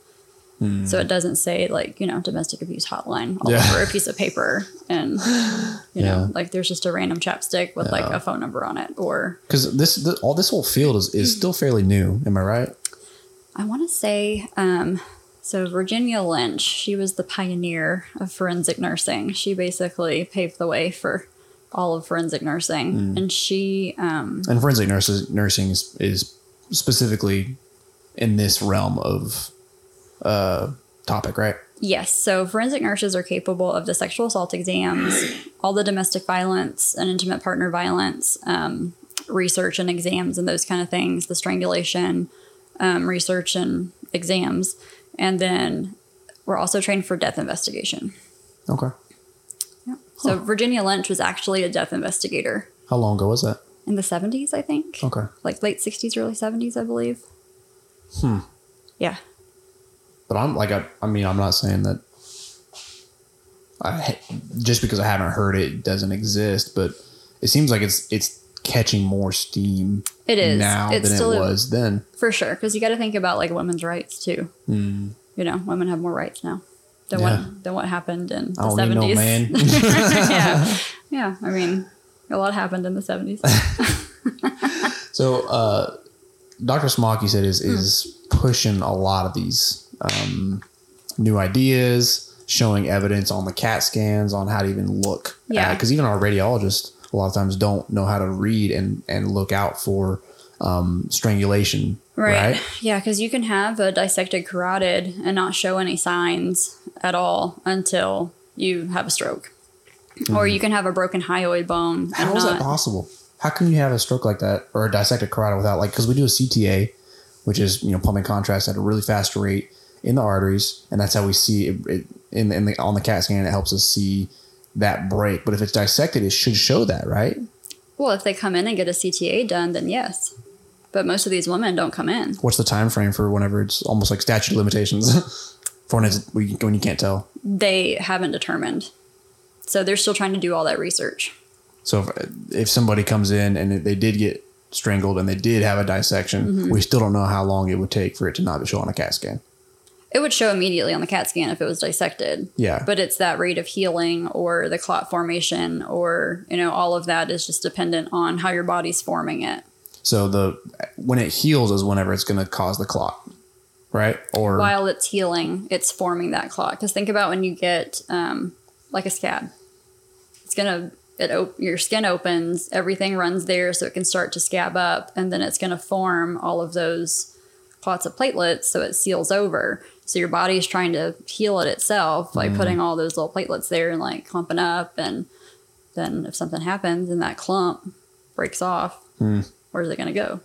So it doesn't say like you know domestic abuse hotline all Yeah. over a piece of paper, and you Yeah. know like there's just a random chapstick with like a phone number on it. Or because this, th all this whole field is, is still fairly new. Am I right? I want to say, um, so Virginia Lynch, she was the pioneer of forensic nursing. She basically paved the way for all of forensic nursing, and she, um, And forensic nurses nursing is, is specifically in this realm of uh, topic, right? yes, so forensic nurses are capable of the sexual assault exams, all the domestic violence and intimate partner violence um, research and exams, and those kind of things, the strangulation um, research and exams, and then we're also trained for death investigation. Okay. Yeah. So Virginia Lynch was actually a death investigator How long ago was that? in the 70s, I think. Okay. Like late 60s, early 70s, I believe. Hmm. Yeah. But I'm like, I, I mean, I'm not saying that I just because I haven't heard it doesn't exist, but it seems like it's it's catching more steam. It is. now It's than still it was then. For sure. Because you got to think about like women's rights too. Hmm. You know, women have more rights now than Yeah. what than what happened in the I don't 70s. need no man. yeah. Yeah. I mean, a lot happened in the 70s. So, uh, Dr. Smock, you said, is is pushing a lot of these um, new ideas, showing evidence on the CAT scans on how to even look. Yeah. Because even our radiologists a lot of times don't know how to read and and look out for um, strangulation. Right. Right. Yeah, because you can have a dissected carotid and not show any signs at all until you have a stroke. Or you can have a broken hyoid bone and Mm-hmm. How is not. that possible? How can you have a stroke like that or a dissected carotid without like because we do a CTA, which is you know pumping contrast at a really fast rate in the arteries, and that's how we see it, it in, in the on the CAT scan. It helps us see that break. But if it's dissected, it should show that, right? Well, if they come in and get a CTA done, then yes. But most of these women don't come in. What's the time frame for whenever it's almost like statute of limitations for when it's when you when you can't tell? They haven't determined. So they're still trying to do all that research. So if, if somebody comes in and they did get strangled and they did have a dissection, Mm-hmm. we still don't know how long it would take for it to not show on a CAT scan. It would show immediately on the CAT scan if it was dissected. Yeah. But it's that rate of healing or the clot formation or, you know, all of that is just dependent on how your body's forming it. So the when it heals is whenever it's going to cause the clot, right? Or While it's healing, it's forming that clot. Because think about when you get um, like a scab, it's gonna it op- your skin opens, everything runs there, so it can start to scab up, and then it's gonna form all of those clots of platelets, so it seals over. So your body's trying to heal it itself by putting all those little platelets there and like clumping up, and then if something happens and that clump breaks off, where's it gonna go?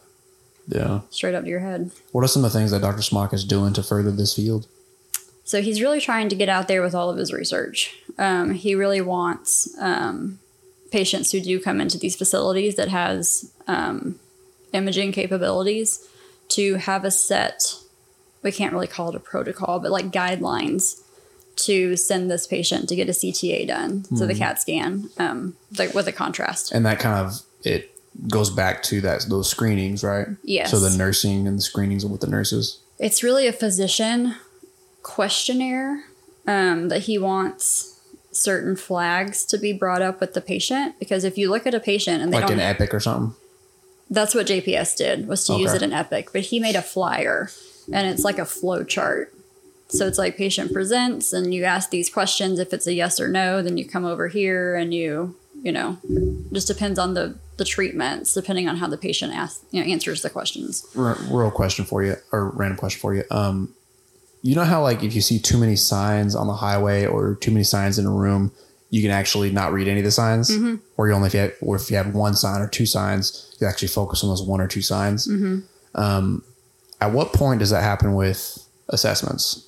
Yeah. straight up to your head. What are some of the things that Dr. Smock is doing to further this field? So he's really trying to get out there with all of his research. Um, he really wants um, patients who do come into these facilities that has um, imaging capabilities to have a set. We can't really call it a protocol, but like guidelines to send this patient to get a CTA done, so the CAT scan, um, like with a contrast. And that kind of it goes back to that those screenings, right? Yes. So the nursing and the screenings with the nurses. It's really a physician questionnaire um, that he wants certain flags to be brought up with the patient because if you look at a patient and they Like an epic or something. that's what jps did was to use it in epic but he made a flyer and it's like a flow chart. So it's like patient presents and you ask these questions. If it's a yes or no then you come over here and you you know just depends on the the treatments depending on how the patient asks you know answers the questions. R- real question for you, or random question for you. Um, you know how like if you see too many signs on the highway or too many signs in a room, you can actually not read any of the signs, or you only if you have, or if you have one sign or two signs, you actually focus on those one or two signs. Um, at what point does that happen with assessments?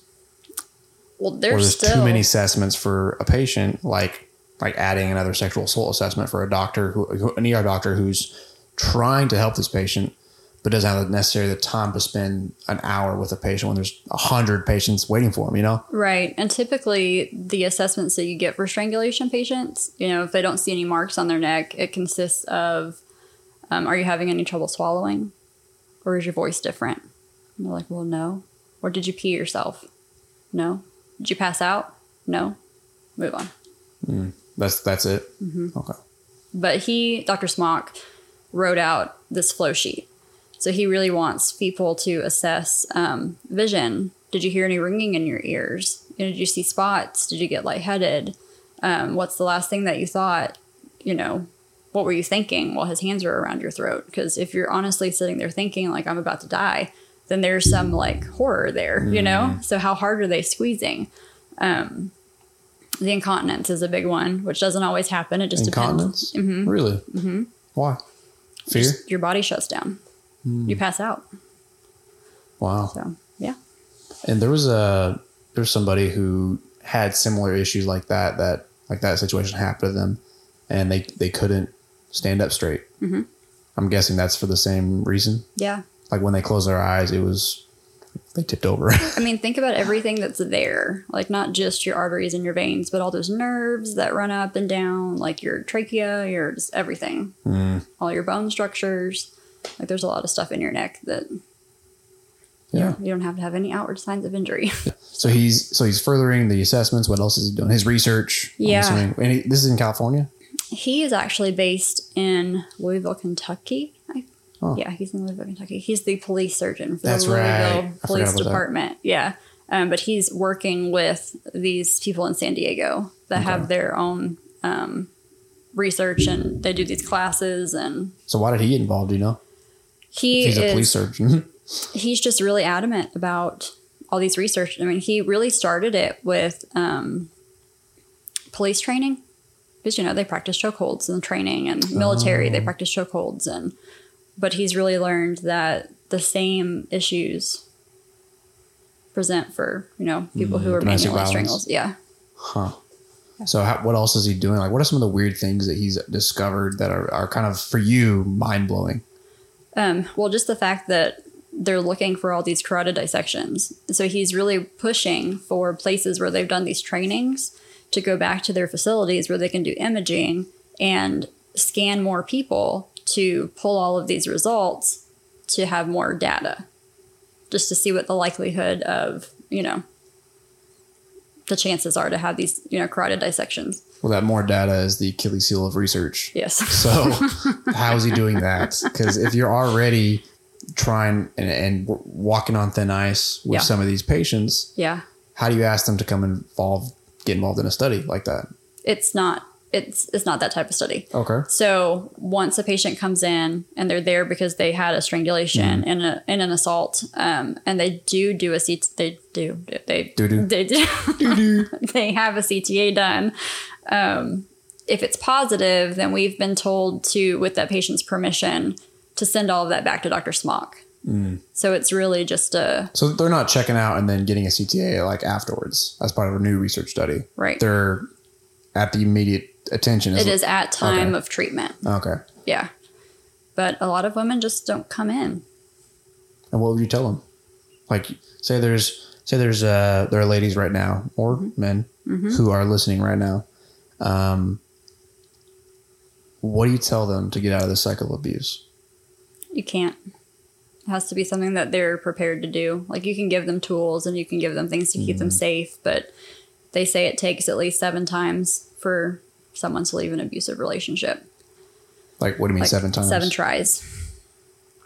well or there's there's still too many assessments for a patient, like like adding another sexual assault assessment for a doctor who who- an ER doctor who's trying to help this patient, but doesn't have necessarily the time to spend an hour with a patient when there's a hundred patients waiting for them. You know, Right. And typically, the assessments that you get for strangulation patients, you know, if they don't see any marks on their neck, it consists of um, are you having any trouble swallowing? Or is your voice different? And they're like, well, no. Or did you pee yourself? No. Did you pass out? No. Move on. that's that's it. Mm-hmm. Okay, But he, Dr. Smock, wrote out this flow sheet. So he really wants people to assess um, vision. Did you hear any ringing in your ears? You know, did you see spots? Did you get lightheaded? Um, what's the last thing that you thought? You know, what were you thinking while his hands were around your throat? Because if you're honestly sitting there thinking like I'm about to die, then there's some like horror there, you know. So how hard are they squeezing? Um, the incontinence is a big one, which doesn't always happen. It just depends. incontinence. Really? Mm-hmm. Why? Fear. Just your body shuts down. You pass out. wow. So yeah. And there was a there's somebody who had similar issues like that that like that situation happened to them, and they they couldn't stand up straight. Mm-hmm. I'm guessing that's for the same reason. Yeah. Like when they closed their eyes, it was they tipped over. I mean, think about everything that's there. Like not just your arteries and your veins, but all those nerves that run up and down, like your trachea, your just everything. Hmm. All your bone structures. Like there's a lot of stuff in your neck that yeah. you don't have to have any outward signs of injury. So he's so he's furthering the assessments. What else is he doing? His research. Yeah. And he, this is in California. he is actually based in Louisville, Kentucky. Oh. Yeah, he's in Louisville, Kentucky. He's the police surgeon for That's the Louisville forgot Police about that. Department. Yeah. Um, but he's working with these people in San Diego that have their own um, research and they do these classes. And So why did he get involved? Do you know? he He's a police surgeon. he's just really adamant about all these research. I mean, he really started it with um, police training because you know they practice chokeholds in training and military they practice chokeholds and but he's really learned that the same issues present for you know people who are domestic manually violence. strangles. Yeah. Huh. So how, what else is he doing? Like, what are some of the weird things that he's discovered that are, are kind of for you mind blowing? Um, well, just the fact that they're looking for all these carotid dissections. So he's really pushing for places where they've done these trainings to go back to their facilities where they can do imaging and scan more people to pull all of these results to have more data, just to see what the likelihood of, you know, the chances are to have these, you know, carotid dissections. Well, that more data is the Achilles heel of research. Yes. So how is he doing that? Because if you're already trying and, and walking on thin ice with Yeah. some of these patients, yeah. how do you ask them to come involved, get involved in a study like that? It's not it's it's not that type of study. Okay. So once a patient comes in and they're there because they had a strangulation and, a, and an assault, um, and they do do a CT, they do they Do-do. they do they have a CTA done. Um, if it's positive, then we've been told to, with that patient's permission, to send all of that back to Dr. Smock So it's really just a So they're not checking out and then getting a CTA like afterwards as part of a new research study. Right. They're at the immediate attention. it is at time Okay. of treatment. Okay. Yeah. But a lot of women just don't come in. And what would you tell them? Like, say there's say there's uh there are ladies right now or Mm-hmm. men who are listening right now. Um, what do you tell them to get out of the cycle of abuse? You can't. It has to be something that they're prepared to do. Like you can give them tools and you can give them things to keep them safe, but they say it takes at least seven times for someone to leave an abusive relationship. Like, what do you mean Like seven times? Seven tries.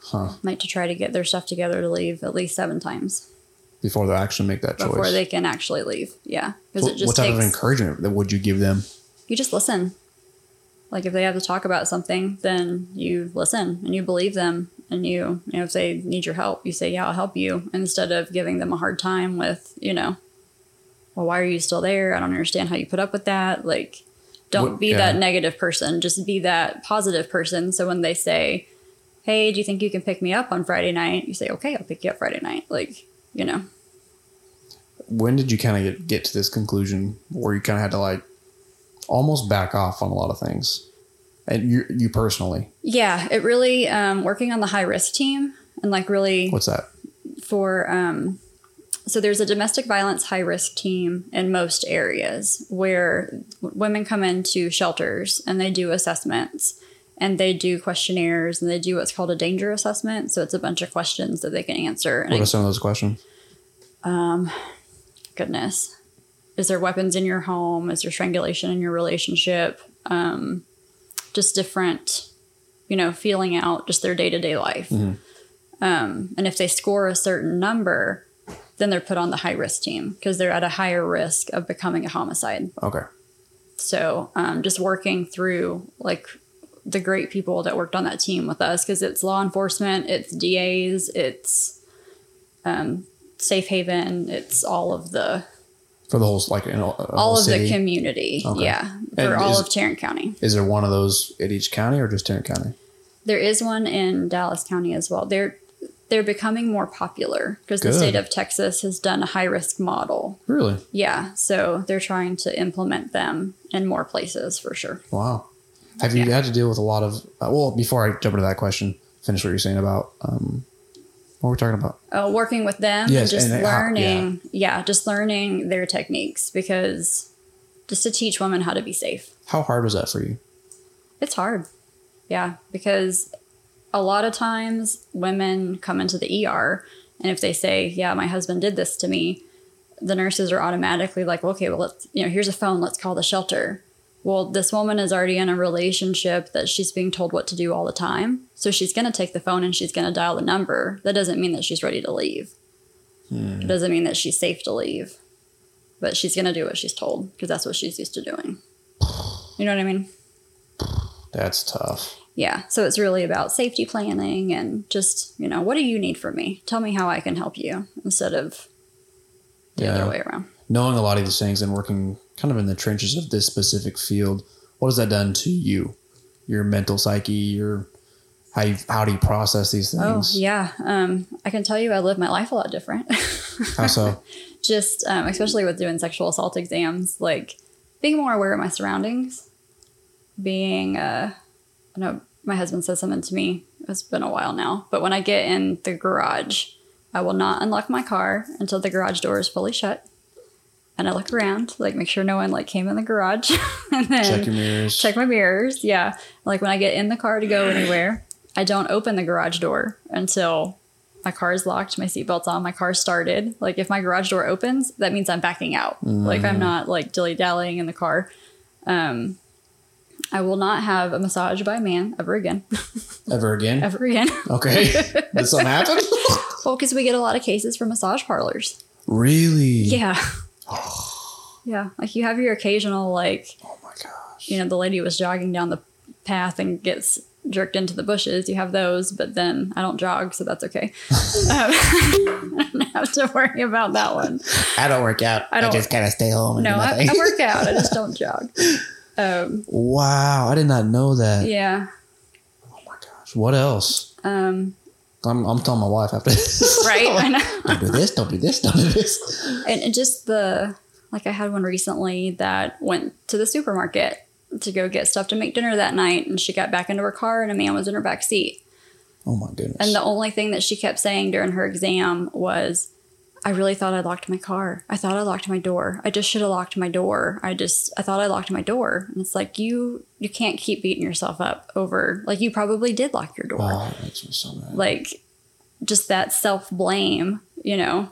Huh. Like to try to get their stuff together to leave at least seven times Before they actually make that choice. before they can actually leave. Yeah. Because what, it just what type takes of encouragement that would you give them? you just listen. Like if they have to talk about something, then you listen and you believe them and you you know if they need your help, you say, Yeah, I'll help you instead of giving them a hard time with, you know, well, why are you still there? I don't understand how you put up with that. Like don't What- be yeah. that negative person. Just be that positive person. So when they say, Hey, do you think you can pick me up on Friday night? You say, Okay, I'll pick you up Friday night. Like, you know. When did you kind of get, get to this conclusion where you kind of had to like almost back off on a lot of things? And you, you personally, Yeah, it really um working on the high risk team and like really what's that? for um, so there's a domestic violence high risk team in most areas where women come into shelters and they do assessments and they do questionnaires and they do what's called a danger assessment. So it's a bunch of questions that they can answer. And What are some of those questions? Um, goodness. Is there weapons in your home? Is there strangulation in your relationship? Um, just different you know feeling out just their day-to-day life. Um, and if they score a certain number then they're put on the high risk team because they're at a higher risk of becoming a homicide Okay. so um, just working through like the great people that worked on that team with us because it's law enforcement it's DAs it's um, safe haven it's all of the For the whole, like, know, all of the community. Okay. Yeah, And for all is- of Tarrant County. Is there one of those at each county or just Tarrant County? There is one in Dallas County as well. They're they're becoming more popular because the state of Texas has done a high risk model. Really? Yeah, so they're trying to implement them in more places for sure. Wow. Have you had to deal with a lot of? Uh, well, before I jump into that question, finish what you're saying about um, what we're talking about. Uh, working with them Yes, and just and how- learning, yeah, just learning their techniques because just to teach women how to be safe. How hard was that for you? It's hard. Yeah, because a lot of times women come into the ER and if they say, "Yeah, my husband did this to me," the nurses are automatically like, "Okay, well, let's, you know, here's a phone, let's call the shelter." Well, this woman is already in a relationship that she's being told what to do all the time. So she's going to take the phone and she's going to dial the number. That doesn't mean that she's ready to leave. It doesn't mean that she's safe to leave. But she's going to do what she's told because that's what she's used to doing. You know what I mean? That's tough. Yeah. So it's really about safety planning and just, you know, what do you need from me? Tell me how I can help you instead of the Yeah. other way around. Knowing a lot of these things and working kind of in the trenches of this specific field, what has that done to you? Your mental psyche, your how you how do you process these things Oh, things? yeah. Um, I can tell you I live my life a lot different. How so? just, um, especially with doing sexual assault exams, like being more aware of my surroundings, being, uh, I know my husband says something to me. It's been a while now, but when I get in the garage, I will not unlock my car until the garage door is fully shut. And I look around, like make sure no one like came in the garage, and then Check your mirrors. check my mirrors. Yeah, like when I get in the car to go anywhere, I don't open the garage door until my car is locked, my seatbelt's on, my car started. Like if my garage door opens, that means I'm backing out. Like I'm not like dilly dallying in the car. Um, I will not have a massage by a man ever again. Ever again? ever again. Okay. Did something happen? well, because we get a lot of cases from massage parlors. really? Yeah. yeah. Like you have your occasional like Oh my gosh. you know, the lady was jogging down the path and gets jerked into the bushes. You have those, but then I don't jog, so that's okay. um, I don't have to worry about that one. I don't work out. I don't- just kind of stay home and No, do I. I work out. I just don't jog. Um, wow, I did not know that. yeah. Oh my gosh. What else? Um, I'm, I'm telling my wife after this. right? I know. don't do this. Don't do this. Don't do this. and, and just the like I had one recently that went to the supermarket to go get stuff to make dinner that night, and she got back into her car, and a man was in her back seat. Oh my goodness. And the only thing that she kept saying during her exam was, I really thought I locked my car. I thought I locked my door. I just should have locked my door. I just I thought I locked my door. And it's like you you can't keep beating yourself up over like you probably did lock your door. oh, that makes me so mad. Like just that self blame, you know.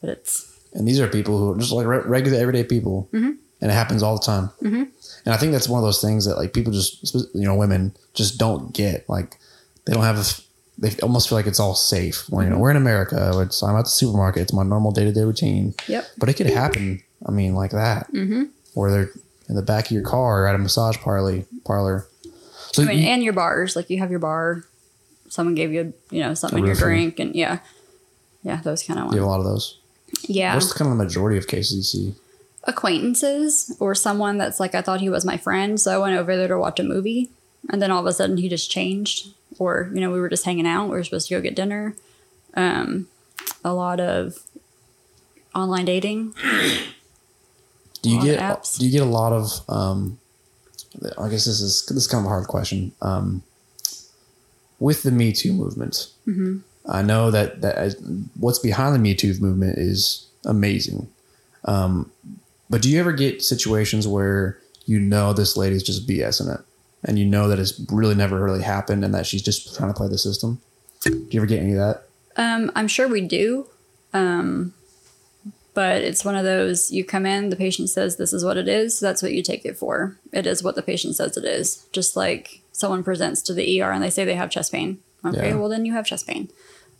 But it's And these are people who are just like re- regular, everyday people, Mm-hmm. and it happens all the time. Mm-hmm. And I think that's one of those things that like people just, you know, women just don't get. Like they don't have. They almost feel like it's all safe. Well, you Mm-hmm. know, we're in America. It's, I'm at the supermarket. It's my normal day to day routine. Yep. But it could happen. I mean, like that, mm-hmm. or they're in the back of your car or at a massage parlor. Parlor. So I mean, you- and your bars, like you have your bar, someone gave you, you know, something in your drink, and yeah, yeah, those kind of ones. you have a lot of those. Yeah, What's the kind of the majority of cases you see? acquaintances or someone that's like I thought he was my friend, so I went over there to watch a movie, and then all of a sudden he just changed, or you know, we were just hanging out. We were supposed to go get dinner. Um, a lot of online dating. Do you get do you get a lot of um I guess this is this is kind of a hard question. Um with the Me Too movement, Mm-hmm. I know that that what's behind the Me Too movement is amazing. Um, but do you ever get situations where you know this lady's just BSing it, and you know that it's really never really happened, and that she's just trying to play the system? Do you ever get any of that? Um, I'm sure we do. Um, but it's one of those you come in, the patient says this is what it is, so that's what you take it for. It is what the patient says it is. Just like someone presents to the ER and they say they have chest pain. Okay, Yeah. well then you have chest pain.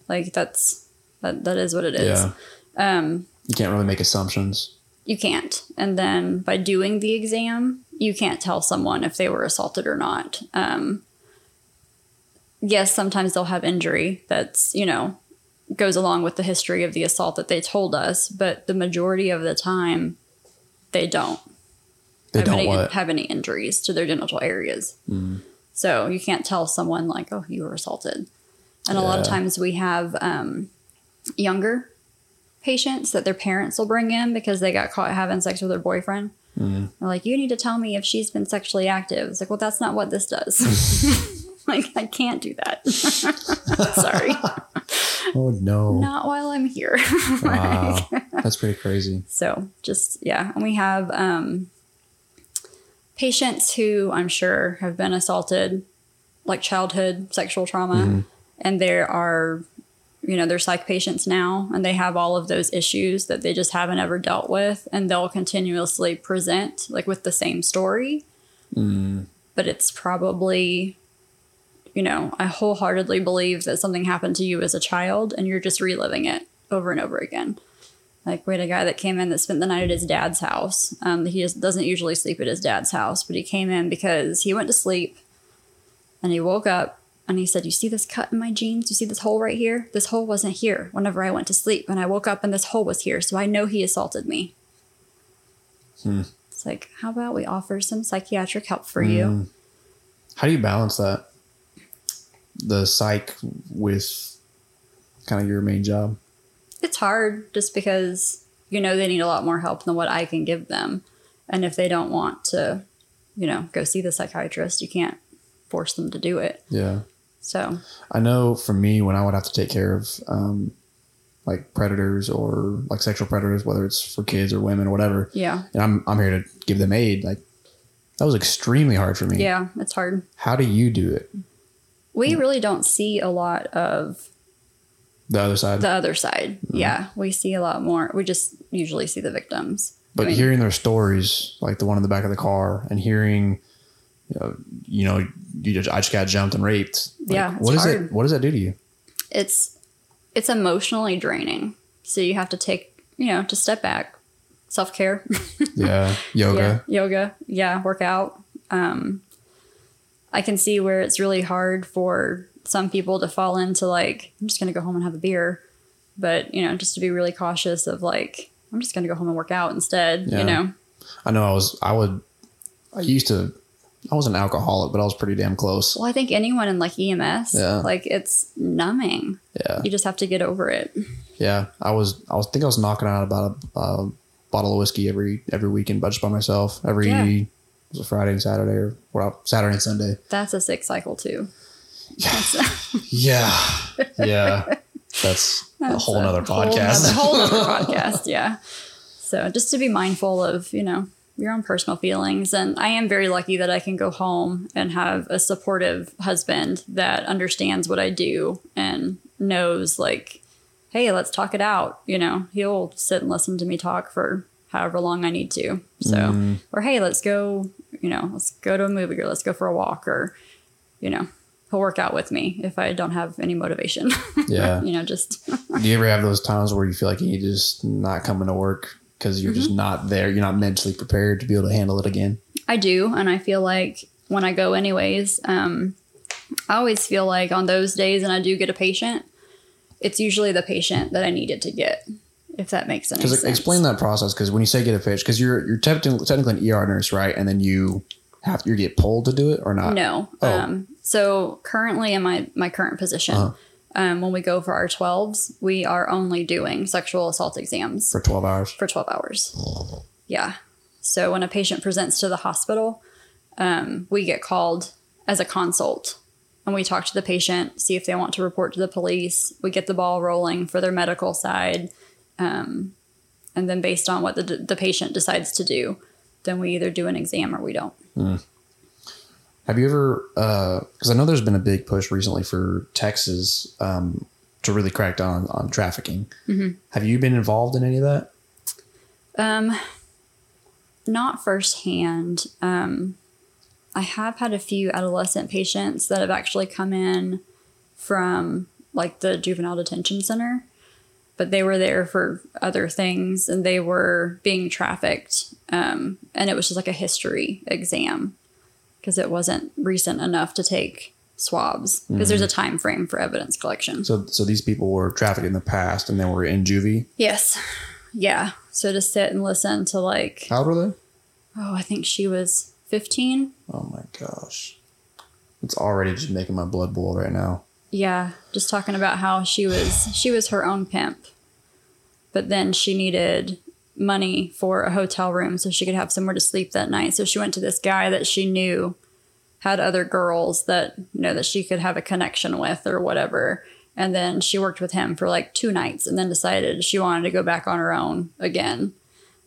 Like that's that that is what it is. Um, you can't really make assumptions. You can't. And then by doing the exam, you can't tell someone if they were assaulted or not. Um, yes, sometimes they'll have injury that's, you know, goes along with the history of the assault that they told us, but the majority of the time, they don't They have, don't any, what? have any injuries to their genital areas. So you can't tell someone, like, oh, you were assaulted. And a lot of times we have um, younger patients that their parents will bring in because they got caught having sex with their boyfriend. Mm-hmm. They're like, you need to tell me if she's been sexually active. It's like, well, that's not what this does. like, I can't do that. Sorry. Oh no! not while I'm here. Wow, that's pretty crazy. So just yeah, and we have um, patients who I'm sure have been assaulted, like childhood sexual trauma, and there are, you know, they're psych patients now, and they have all of those issues that they just haven't ever dealt with, and they'll continuously present like with the same story, but it's probably. You know, I wholeheartedly believe that something happened to you as a child and you're just reliving it over and over again. Like we had a guy that came in that spent the night at his dad's house. Um, he just doesn't usually sleep at his dad's house, but he came in because he went to sleep and he woke up and he said, "You see this cut in my jeans? You see this hole right here? This hole wasn't here whenever I went to sleep, and I woke up and this hole was here, so I know he assaulted me." Hmm. It's like, how about we offer some psychiatric help for you? Hmm. How do you balance that? The psych with kind of your main job. It's hard just because you know they need a lot more help than what I can give them. And if they don't want to, you know, go see the psychiatrist, you can't force them to do it. Yeah. So, I know for me, when I would have to take care of um, like predators or like sexual predators, whether it's for kids or women or whatever, yeah. and I'm I'm here to give them aid. Like that was extremely hard for me. Yeah, it's hard. How do you do it? We really don't see a lot of The other side. the other side. Yeah, we see a lot more. We just usually see the victims. but I mean, hearing their stories, like the one in the back of the car, and hearing, you know, you just, I just got jumped and raped. Like, Yeah, what does it? What does that do to you? it's it's emotionally draining. So you have to take, you know, to step back, self care. Yeah, yoga. Yeah, yoga. Yeah, work out. Um, I can see where it's really hard for some people to fall into like, I'm just going to go home and have a beer. But, you know, just to be really cautious of like, I'm just going to go home and work out instead, Yeah. you know? I know I was I would I used to I wasn't an alcoholic, but I was pretty damn close. Well, I think anyone in like EMS, Yeah. like it's numbing. Yeah, You just have to get over it. yeah. I was. I was think I was knocking out about a, a bottle of whiskey every every weekend, but just by myself. Every Yeah. was a Friday and Saturday, or well, Saturday and Sunday. That's a sick cycle too. Yeah, yeah. That's, a That's whole nother whole podcast. nother- whole other podcast, yeah. So just to be mindful of, you know, your own personal feelings. And I am very lucky that I can go home and have a supportive husband that understands what I do and knows, like, hey, let's talk it out. You know, he'll sit and listen to me talk for however long I need to. So, mm-hmm. or hey, let's go, you know, let's go to a movie or let's go for a walk or, you know, he'll work out with me if I don't have any motivation. Yeah. you know, just Do you ever have those times where you feel like you just not coming to work because you're Mm-hmm. just not there? You're not mentally prepared to be able to handle it again. I do, and I feel like when I go anyways, um, I always feel like on those days, and I do get a patient, it's usually the patient that I needed to get, if that makes any Because sense. explain that process. Because when you say get a pitch, because you're you're technically, technically an ER nurse, right? And then you have you get pulled to do it or not? No. Oh. Um, so currently in my my current position, Uh-huh. Um, when we go for our twelves, we are only doing sexual assault exams for twelve hours. for 12 hours. Yeah. So when a patient presents to the hospital, um, we get called as a consult and we talk to the patient, see if they want to report to the police. We get the ball rolling for their medical side. Um, and then based on what the, the patient decides to do, then we either do an exam or we don't. Have you ever? Because I know there's been a big push recently for Texas um, to really crack down on, on trafficking. Mm-hmm. Have you been involved in any of that? Um, not firsthand. Um, I have had a few adolescent patients that have actually come in from like the juvenile detention center, but they were there for other things and they were being trafficked. Um, and it was just like a history exam because it wasn't recent enough to take swabs because there's mm-hmm. a time frame for evidence collection. So so these people were trafficked in the past and then were in juvie. Yes. Yeah. So to sit and listen to like How old were they? Oh, I think she was 15. Oh my gosh. It's already just making my blood boil right now. Yeah, just talking about how she was she was her own pimp. But then she needed money for a hotel room so she could have somewhere to sleep that night. So she went to this guy that she knew had other girls that you know that she could have a connection with or whatever. And then she worked with him for like two nights and then decided she wanted to go back on her own again.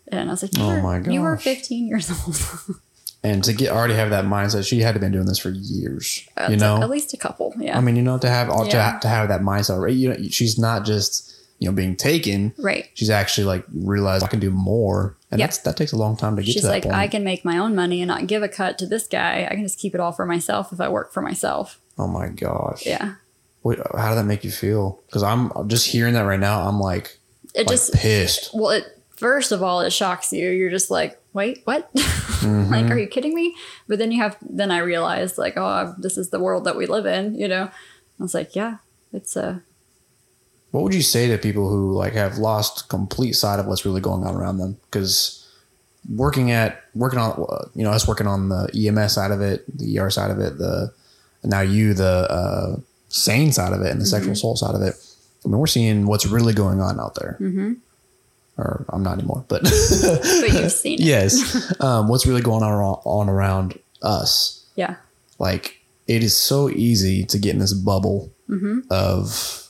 And I was like, you, Oh were, my you were 15 years old. And to get already have that mindset, she had to been doing this for years. you know, at least a couple. Yeah. I mean, you know, to have all Yeah. to, to have that mindset, right? You know, she's not just you know being taken. right. She's actually like realized I can do more, and Yep. that's that takes a long time to get She's to that like, point. I can make my own money and not give a cut to this guy. I can just keep it all for myself if I work for myself. oh my gosh. Yeah. What, how did that make you feel? Because I'm just hearing that right now. I'm like, It like just, pissed. well, it, first of all, it shocks you. You're just like, wait, what? Mm-hmm. like, are you kidding me? But then you have, then I realized, like, oh, this is the world that we live in, you know? I was like, yeah, it's a, What would you say to people who like have lost complete sight of what's really going on around them? Because working at working on you know us working on the EMS side of it, the ER side of it, the now you the uh, SANE side of it and the sexual assault side of it. I mean, we're seeing what's really going on out there. Mm-hmm. Or I'm not anymore, but but you've seen it. yes, um, what's really going on around, on around us? Yeah. like it is so easy to get in this bubble Mm-hmm. of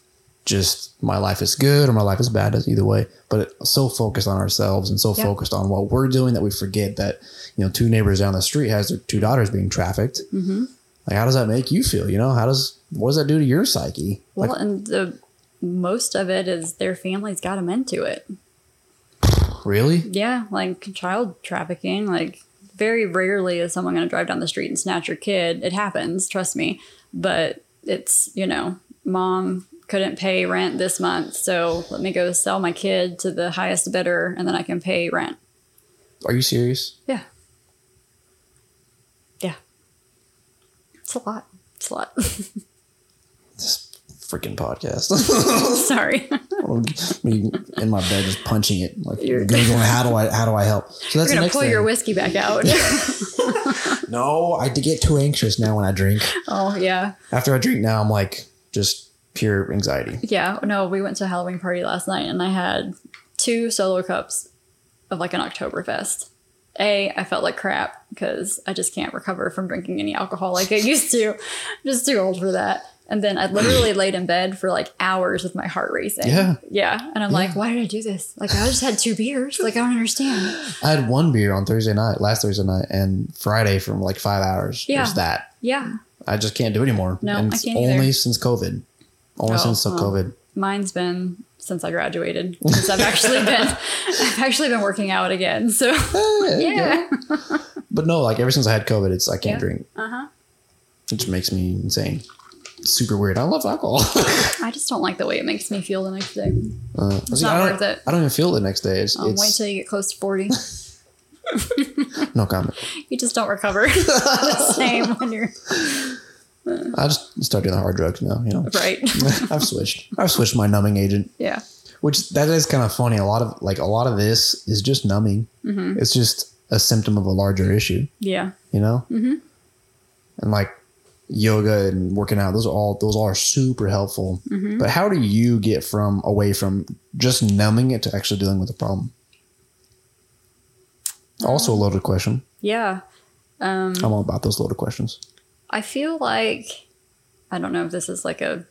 just my life is good or my life is bad either way but so focused on ourselves and so Yeah. focused on what we're doing that we forget that you know two neighbors down the street has their two daughters being trafficked Mm-hmm. like how does that make you feel you know how does what does that do to your psyche Well, like and the most of it is their families got them into it. really Yeah, like child trafficking. Like very rarely is someone going to drive down the street and snatch your kid. It happens, trust me. But it's you know, mom couldn't pay rent this month, so let me go sell my kid to the highest bidder, and then I can pay rent. are you serious Yeah, yeah. It's a lot. It's a lot. this freaking podcast Sorry. me in my bed just punching it like You're- googling how do i how do i help so that's You're gonna pull thing. your whiskey back out. No, I get too anxious now when I drink. Oh yeah, After I drink now, I'm like just pure anxiety. yeah. No, we went to a Halloween party last night, and I had two solo cups of like an Oktoberfest. A, I felt like crap because I just can't recover from drinking any alcohol like I used to. I'm just too old for that. And then I literally laid in bed for like hours with my heart racing. Yeah. Yeah. And I'm like, why did I do this? Like, I just had two beers. Like, I don't understand. I had one beer on Thursday night, last Thursday night, and Friday from like five hours. Yeah. Was that. Yeah. I just can't do it anymore. No, and I can't only either. since COVID. Only Oh, since the well. COVID. Mine's been since I graduated because I've actually been I've actually been working out again. So yeah. But no, like ever since I had COVID, it's I can't Yeah. drink. Uh-huh. It just makes me insane. It's super weird. I love alcohol. I just don't like the way it makes me feel the next day. Uh, see, not I don't, worth it. I don't even feel it the next day. It's, Um, it's wait till you get close to 40. no comment. You just don't recover the same when you're I just start doing the hard drugs now. You know, right. I've switched. I've switched my numbing agent, Yeah. which that is kind of funny. A lot of like a lot of this is just numbing. Mm-hmm. It's just a symptom of a larger issue. Yeah. You know, mm-hmm. and like yoga and working out, those are all those are super helpful. Mm-hmm. But how do you get from away from just numbing it to actually dealing with the problem? Also, a loaded question. Yeah. Um, I'm all about those loaded questions. I feel like I don't know if this is like a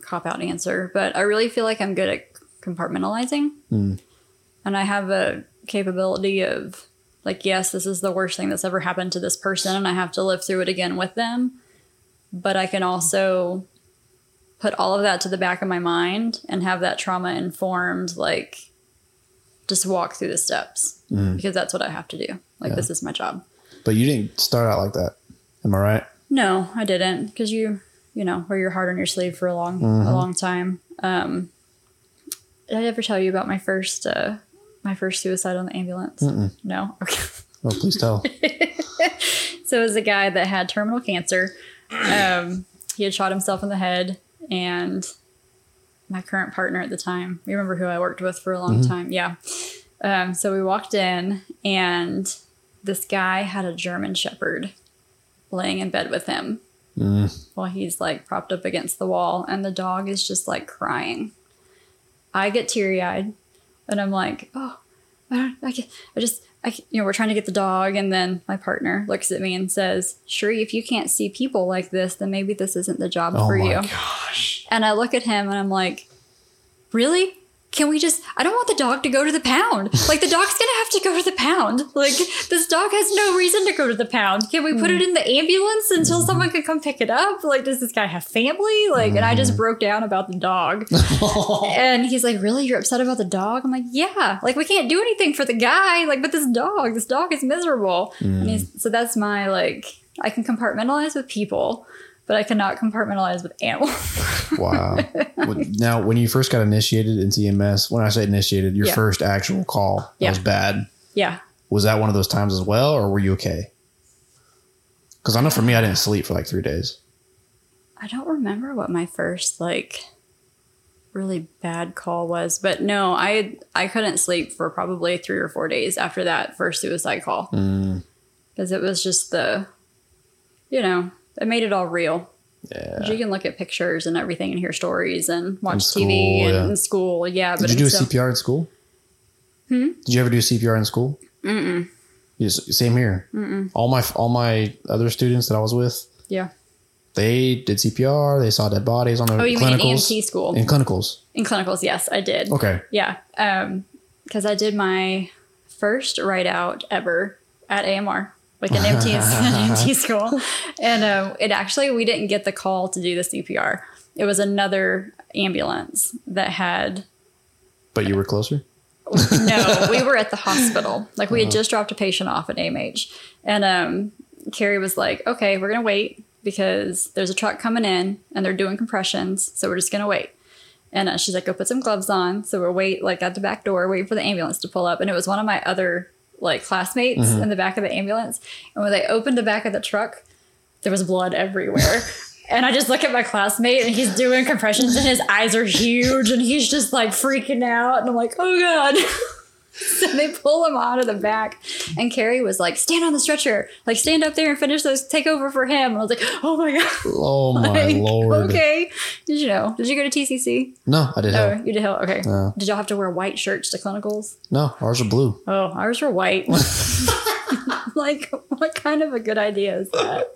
cop out answer, but I really feel like I'm good at compartmentalizing. Mm. And I have a capability of like, yes, this is the worst thing that's ever happened to this person, and I have to live through it again with them. But I can also put all of that to the back of my mind and have that trauma informed, like, just walk through the steps because that's what I have to do. Like, Yeah. this is my job. But you didn't start out like that. Am I right? No, I didn't because you, you know, wear your heart on your sleeve for a long, Mm-hmm. a long time. Um, did I ever tell you about my first, uh, my first suicide on the ambulance? No. Okay. Oh, please tell. So it was a guy that had terminal cancer. Um, he had shot himself in the head, and my current partner at the time, you remember who I worked with for a long time? Yeah. Um, so we walked in, and this guy had a German Shepherd laying in bed with him mm. while he's like propped up against the wall, and the dog is just like crying. I get teary eyed, and I'm like, oh, I, don't, I, can, I just, I, can- you know, we're trying to get the dog, and then my partner looks at me and says, "Sheree, if you can't see people like this, then maybe this isn't the job for you. Oh for my you." Gosh. And I look at him and I'm like, really? Can we just? I don't want the dog to go to the pound. Like the dog's gonna have to go to the pound. Like this dog has no reason to go to the pound. Can we put it hmm. in the ambulance until someone can come pick it up? Like, does this guy have family? Like, and I just hmm. broke down about the dog. and he's like, really? You're upset about the dog? I'm like, yeah. Like we can't do anything for the guy. Like, but this dog, this dog is miserable. And hmm. he's, so that's my like. I can compartmentalize with people, but I cannot compartmentalize with animals. Wow. Now, when you first got initiated into EMS, when I say initiated, your Yeah. first actual call Yeah. was bad. yeah. Was that one of those times as well, or were you okay? Because I know for me, I didn't sleep for like three days. I don't remember what my first like really bad call was, but no, I I couldn't sleep for probably 3 or 4 days after that first suicide call. Mm. Cuz it was just the you know, it made it all real. Yeah. You can look at pictures and everything and hear stories and watch school, TV and yeah. in school. Yeah, but Did you do a so- CPR in school? Hmm? Did you ever do CPR in school? Mm-mm. same here. Mm-mm. All my all my other students that I was with, Yeah. they did CPR. They saw dead bodies on the Oh, you mean in clinicals. EMT school? In clinicals. In clinicals, yes, I did. Okay. Yeah, because I did my first write out ever at AMR, like an EMT, an EMT school, and um, it actually we didn't get the call to do the CPR. It was another ambulance that had. But you were closer. No, we were at the hospital. Like we had just dropped a patient off at AMH, and um, Carrie was like, "Okay, we're gonna wait because there's a truck coming in and they're doing compressions, so we're just gonna wait." And uh, she's like, "Go put some gloves on." So we're wait like at the back door, waiting for the ambulance to pull up, and it was one of my other like classmates mm-hmm. in the back of the ambulance. And when they opened the back of the truck, there was blood everywhere. And I just look at my classmate and he's doing compressions and his eyes are huge and he's just like freaking out. And I'm like, oh God. so they pull him out of the back, and Carrie was like, "Stand on the stretcher, like stand up there and finish those. Take over for him." And I was like, "Oh my god." Oh my Like, lord. Okay. Did you know? Did you go to TCC? No, I did. Oh, you did Hill. Okay. No. Did y'all have to wear white shirts to clinicals? No, ours are blue. Oh, ours were white. like, what kind of a good idea is that?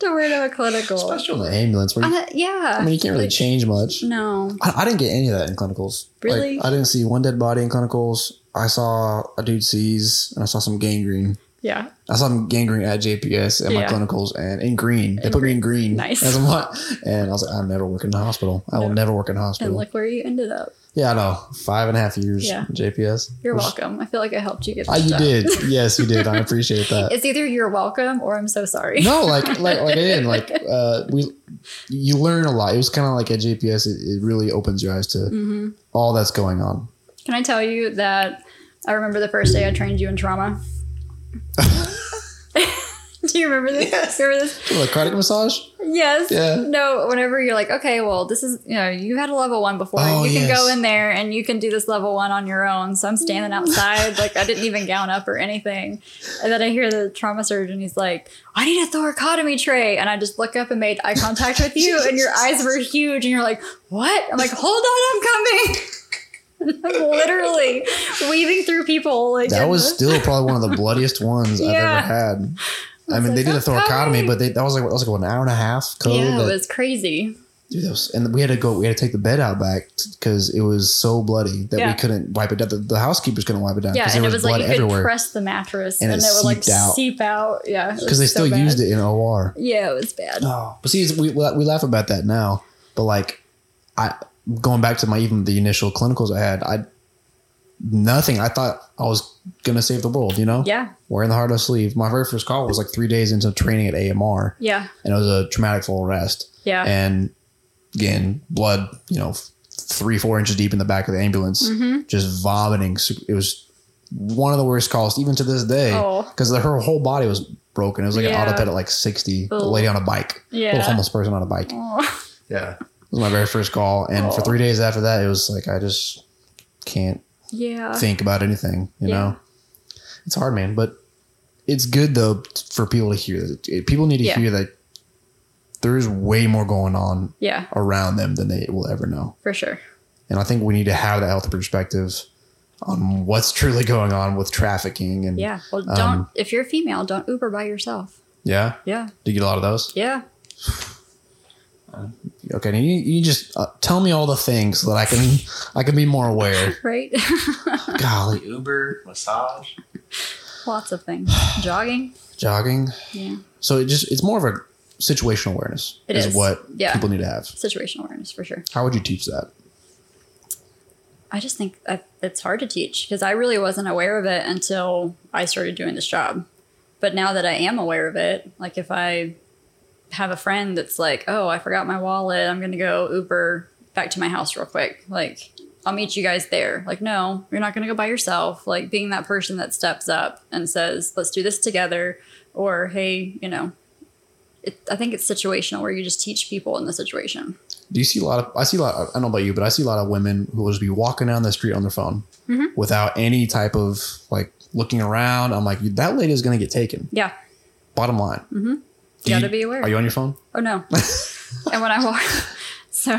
To wear to a clinical. Especially in the ambulance. Where you, Uh, yeah. I mean, you can't really Like, change much. No. I, I didn't get any of that in clinicals. Really? Like, I didn't see one dead body in clinicals. I saw a dude seize, and I saw some gangrene. Yeah. I saw some gangrene at JPS at my Yeah. clinicals and in green. They In put me in green. Nice. As I'm like, and I was like, I'm never working in a hospital. I will never work in a And hospital. look where you ended up. Yeah, I know. Five and a half years Yeah. in JPS. You're welcome. I feel like I helped you get Ah, this you did. Yes, you did. I appreciate that. It's either you're welcome or I'm so sorry. no, like like like again, like uh, we you learn a lot. It was kind of like at JPS. It, it really opens your eyes to Mm-hmm. all that's going on. Can I tell you that I remember the first day I trained you in trauma? Do you remember this? Yes. Remember this? Like cardiac massage. Yes. Yeah. No, whenever you're like, okay, well, this is, you know, you had a level one before. Oh, you can go in there and you can do this level one on your own. So I'm standing mm. outside, like I didn't even gown up or anything. And then I hear the trauma surgeon, he's like, I need a thoracotomy tray. And I just look up and made eye contact with you, and your eyes were huge. And you're like, what? I'm like, hold on, I'm coming. I'm literally weaving through people. Like That was the- still probably one of the bloodiest ones I've ever had. I mean, like, they did a oh, thoracotomy, but they, that was like that was like what, an hour and a half code. yeah, it was crazy. Dude, was, and we had to go. We had to take the bed out back because it was so bloody that Yeah. we couldn't wipe it down. The, the housekeepers couldn't wipe it down Yeah, because and it was, was like blood you could everywhere press the mattress And and, it it, would like out. seep out. Yeah, because they still used it in OR. Yeah, it was bad. Oh, but see, we we laugh about that now, but like, I going back to my even the initial clinicals I had, I nothing. I thought I was gonna save the world. You know, Yeah, wearing the hard on sleeve. My very first call was like three days into training at AMR, yeah, and it was a traumatic full arrest. yeah. and again, blood, you know, three, four inches deep in the back of the ambulance, Mm-hmm. just vomiting. So It was one of the worst calls, even to this day, Oh. because her whole body was broken. It was like Yeah. an autoped at like 60, a lady on a bike, Yeah. little homeless person on a bike. Oh, Yeah. It was my very first call. And for Oh. three days after that, it was like, I just can't yeah, think about anything, you Yeah. know? It's hard, man, but it's good though for people to hear that. People need to Yeah. hear that there's way more going on yeah, around them than they will ever know. for sure. And I think we need to have that health perspective on what's truly going on with trafficking and Yeah. Well, don't Um, if you're female, don't Uber by yourself. yeah. Yeah, Do you get a lot of those? yeah. Okay, and you, you just uh, tell me all the things so that I can I can be more aware. Right. Golly, Uber, massage. Lots of things. Jogging. jogging. Yeah. So it just it's more of a situational awareness It is, is. what Yeah. people need to have. Situational awareness for sure. How would you teach that? I just think I, it's hard to teach because I really wasn't aware of it until I started doing this job. But now that I am aware of it, like if I have a friend that's like, "Oh, I forgot my wallet. I'm going to go Uber back to my house real quick." Like, I'll meet you guys there. Like, no, you're not going to go by yourself. Like being that person that steps up and says, "Let's do this together," or "Hey, you know." It, I think it's situational where you just teach people in the situation. Do you see a lot of? I see a lot. I don't know about you, but I see a lot of women who will just be walking down the street on their phone Mm-hmm. without any type of like looking around. I'm like, that lady is going to get taken. Yeah, Bottom line. Mm-hmm. You gotta be aware. Are you on your phone? Oh no. and when I walk so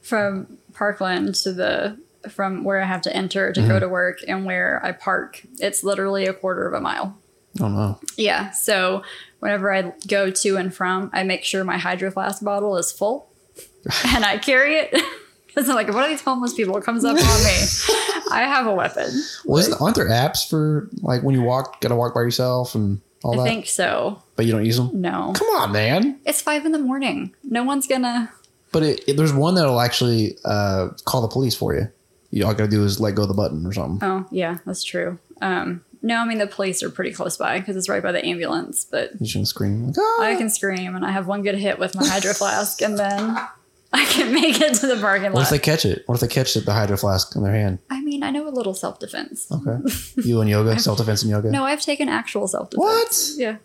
from Parkland to the from where I have to enter to go mm-hmm. to work and where I park, it's literally a quarter of a mile. Oh no. Yeah. So whenever I go to and from, I make sure my hydro flask bottle is full and I carry it. Because I'm like, if one of these homeless people comes up on me, I have a weapon. Well, isn't, aren't there apps for like when you walk, got to walk by yourself and all I that? think so. but you don't use them. No. Come on, man. It's five in the morning. No one's gonna But it, it- there's one that'll actually uh, call the police for you. You all got to do is let go of the button or something. Oh, yeah, that's true. Um, no, I mean the police are pretty close by because it's right by the ambulance. But You shouldn't scream. Like, "Ah." I can scream, and I have one good hit with my hydro flask, and then I can make it to the parking What if they catch it? What if they catch it, the hydro flask in their hand? I mean, I know a little self defense. Okay. You and yoga, self defense and yoga. No, I've taken actual self defense. What? Yeah.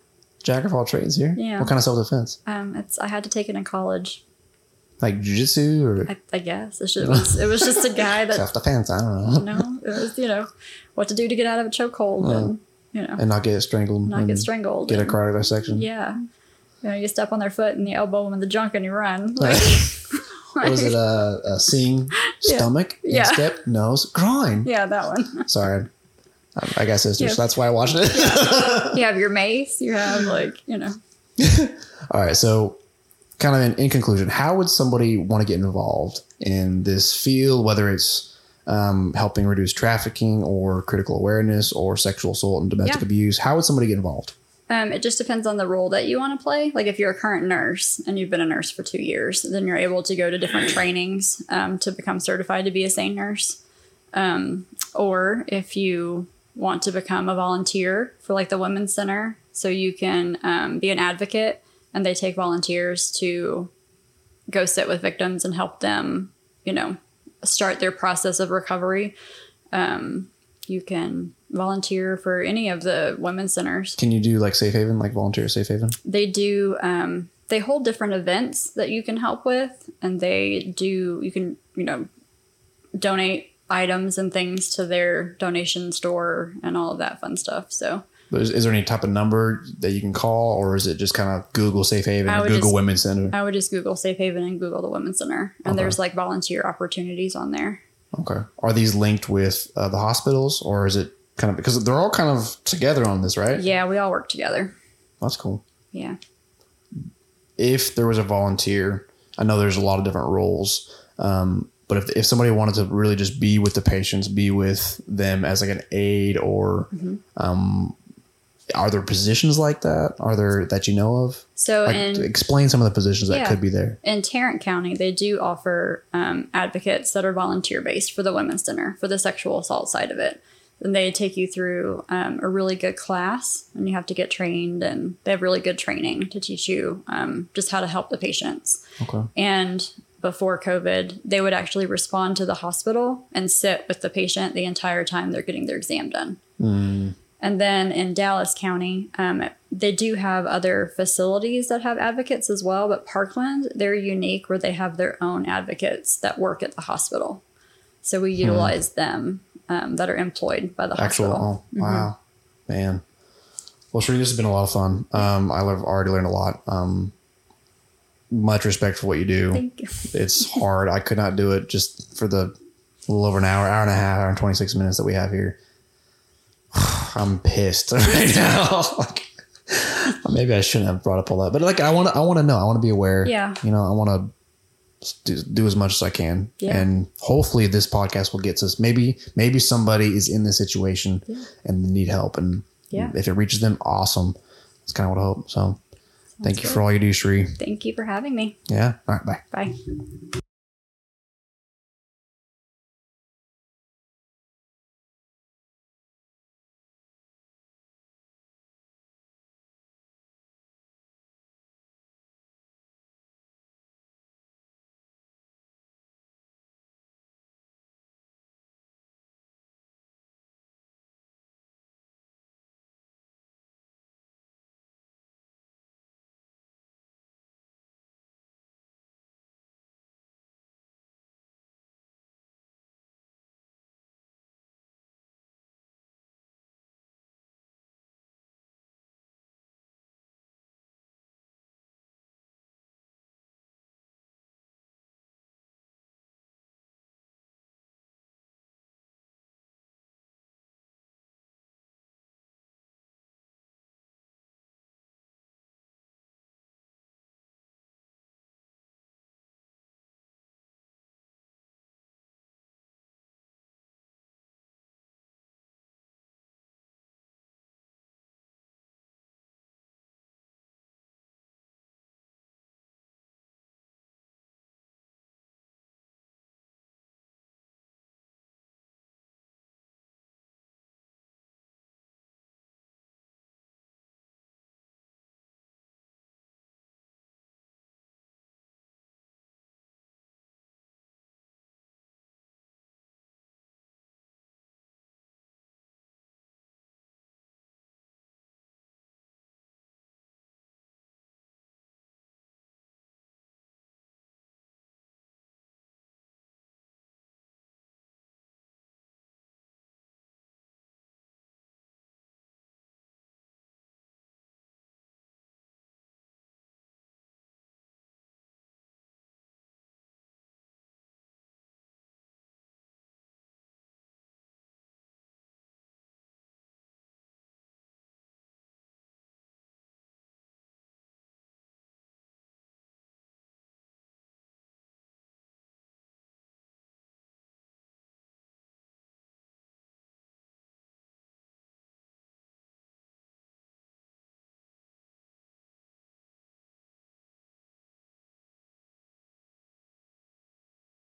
Jack of all trades here. Yeah. What kind of self defense? Um, it's I had to take it in college. Like jujitsu or I, I guess it, was, it was just a guy that self defense? I don't know. know it was you know what to do to get out of a chokehold and you know And not get strangled. not get strangled. Get a cardiac dissection. Yeah. You know, you step on their foot and you elbow them in the junk and you run. Like, Was it a, a seeing Yeah. stomach, Yeah. instep, nose, groin? yeah, that one. Sorry. I, guess sisters, Yeah. that's why I watched it. You have your mace. You have like you know. All right. So, kind of in, in conclusion, how would somebody want to get involved in this field, whether it's um, helping reduce trafficking or critical awareness or sexual assault and domestic Yeah. abuse? How would somebody get involved? Um, it just depends on the role that you want to play. Like if you're a current nurse and you've been a nurse for two years, then you're able to go to different trainings um, to become certified to be a SANE nurse. Um, or if you want to become a volunteer for like the Women's Center, so you can um, be an advocate and they take volunteers to go sit with victims and help them, you know, start their process of recovery. Um, you can volunteer for any of the women's centers Can you do like Safe Haven, like volunteer at Safe Haven? they do um, they hold different events that you can help with and they do you can you know donate items and things to their donation store and all of that fun stuff so Is, is there any type of number that you can call, or is it just kind of Google Safe Haven or Google just- Women's Center? i would just google safe haven and google the women's center and Okay. there's like volunteer opportunities on there Okay. Are these linked with uh, the hospitals, or is it kind of because they're all kind of together on this, right? yeah we all work together That's cool. yeah if there was a volunteer, I know there's a lot of different roles, um, but if, if somebody wanted to really just be with the patients, be with them as like an aide, or um, are there positions like that? Are there that you know of? so Like, in explain some of the positions that Yeah. could be there. in Tarrant County, they do offer um, advocates that are volunteer based for the Women's Center for the sexual assault side of it. And they take you through um, a really good class, and you have to get trained, and they have really good training to teach you um, just how to help the patients. Okay. And before COVID, they would actually respond to the hospital and sit with the patient the entire time they're getting their exam done. And then in Dallas County, um, they do have other facilities that have advocates as well, but Parkland, they're unique where they have their own advocates that work at the hospital. So we utilize them um, that are employed by the Actual. hospital. Oh, wow, man. Well, Sheree, this has been a lot of fun. Um, I have already learned a lot. Um, much respect for what you do. Thank you. it's hard. I could not do it just for the little over an hour, hour and a half, hour and 26 minutes that we have here. I'm pissed right now. Like, maybe I shouldn't have brought up all that, but like, I want to, I want to know, I want to be aware. Yeah. You know, I want to do, do as much as I can. Yeah. And hopefully this podcast will get to us. Maybe, maybe somebody is in this situation and need help. And Yeah. if it reaches them, awesome. That's kind of what I hope. So thank you good. for all you do, Sheree. Thank you for having me. Yeah. All right. Bye. Bye.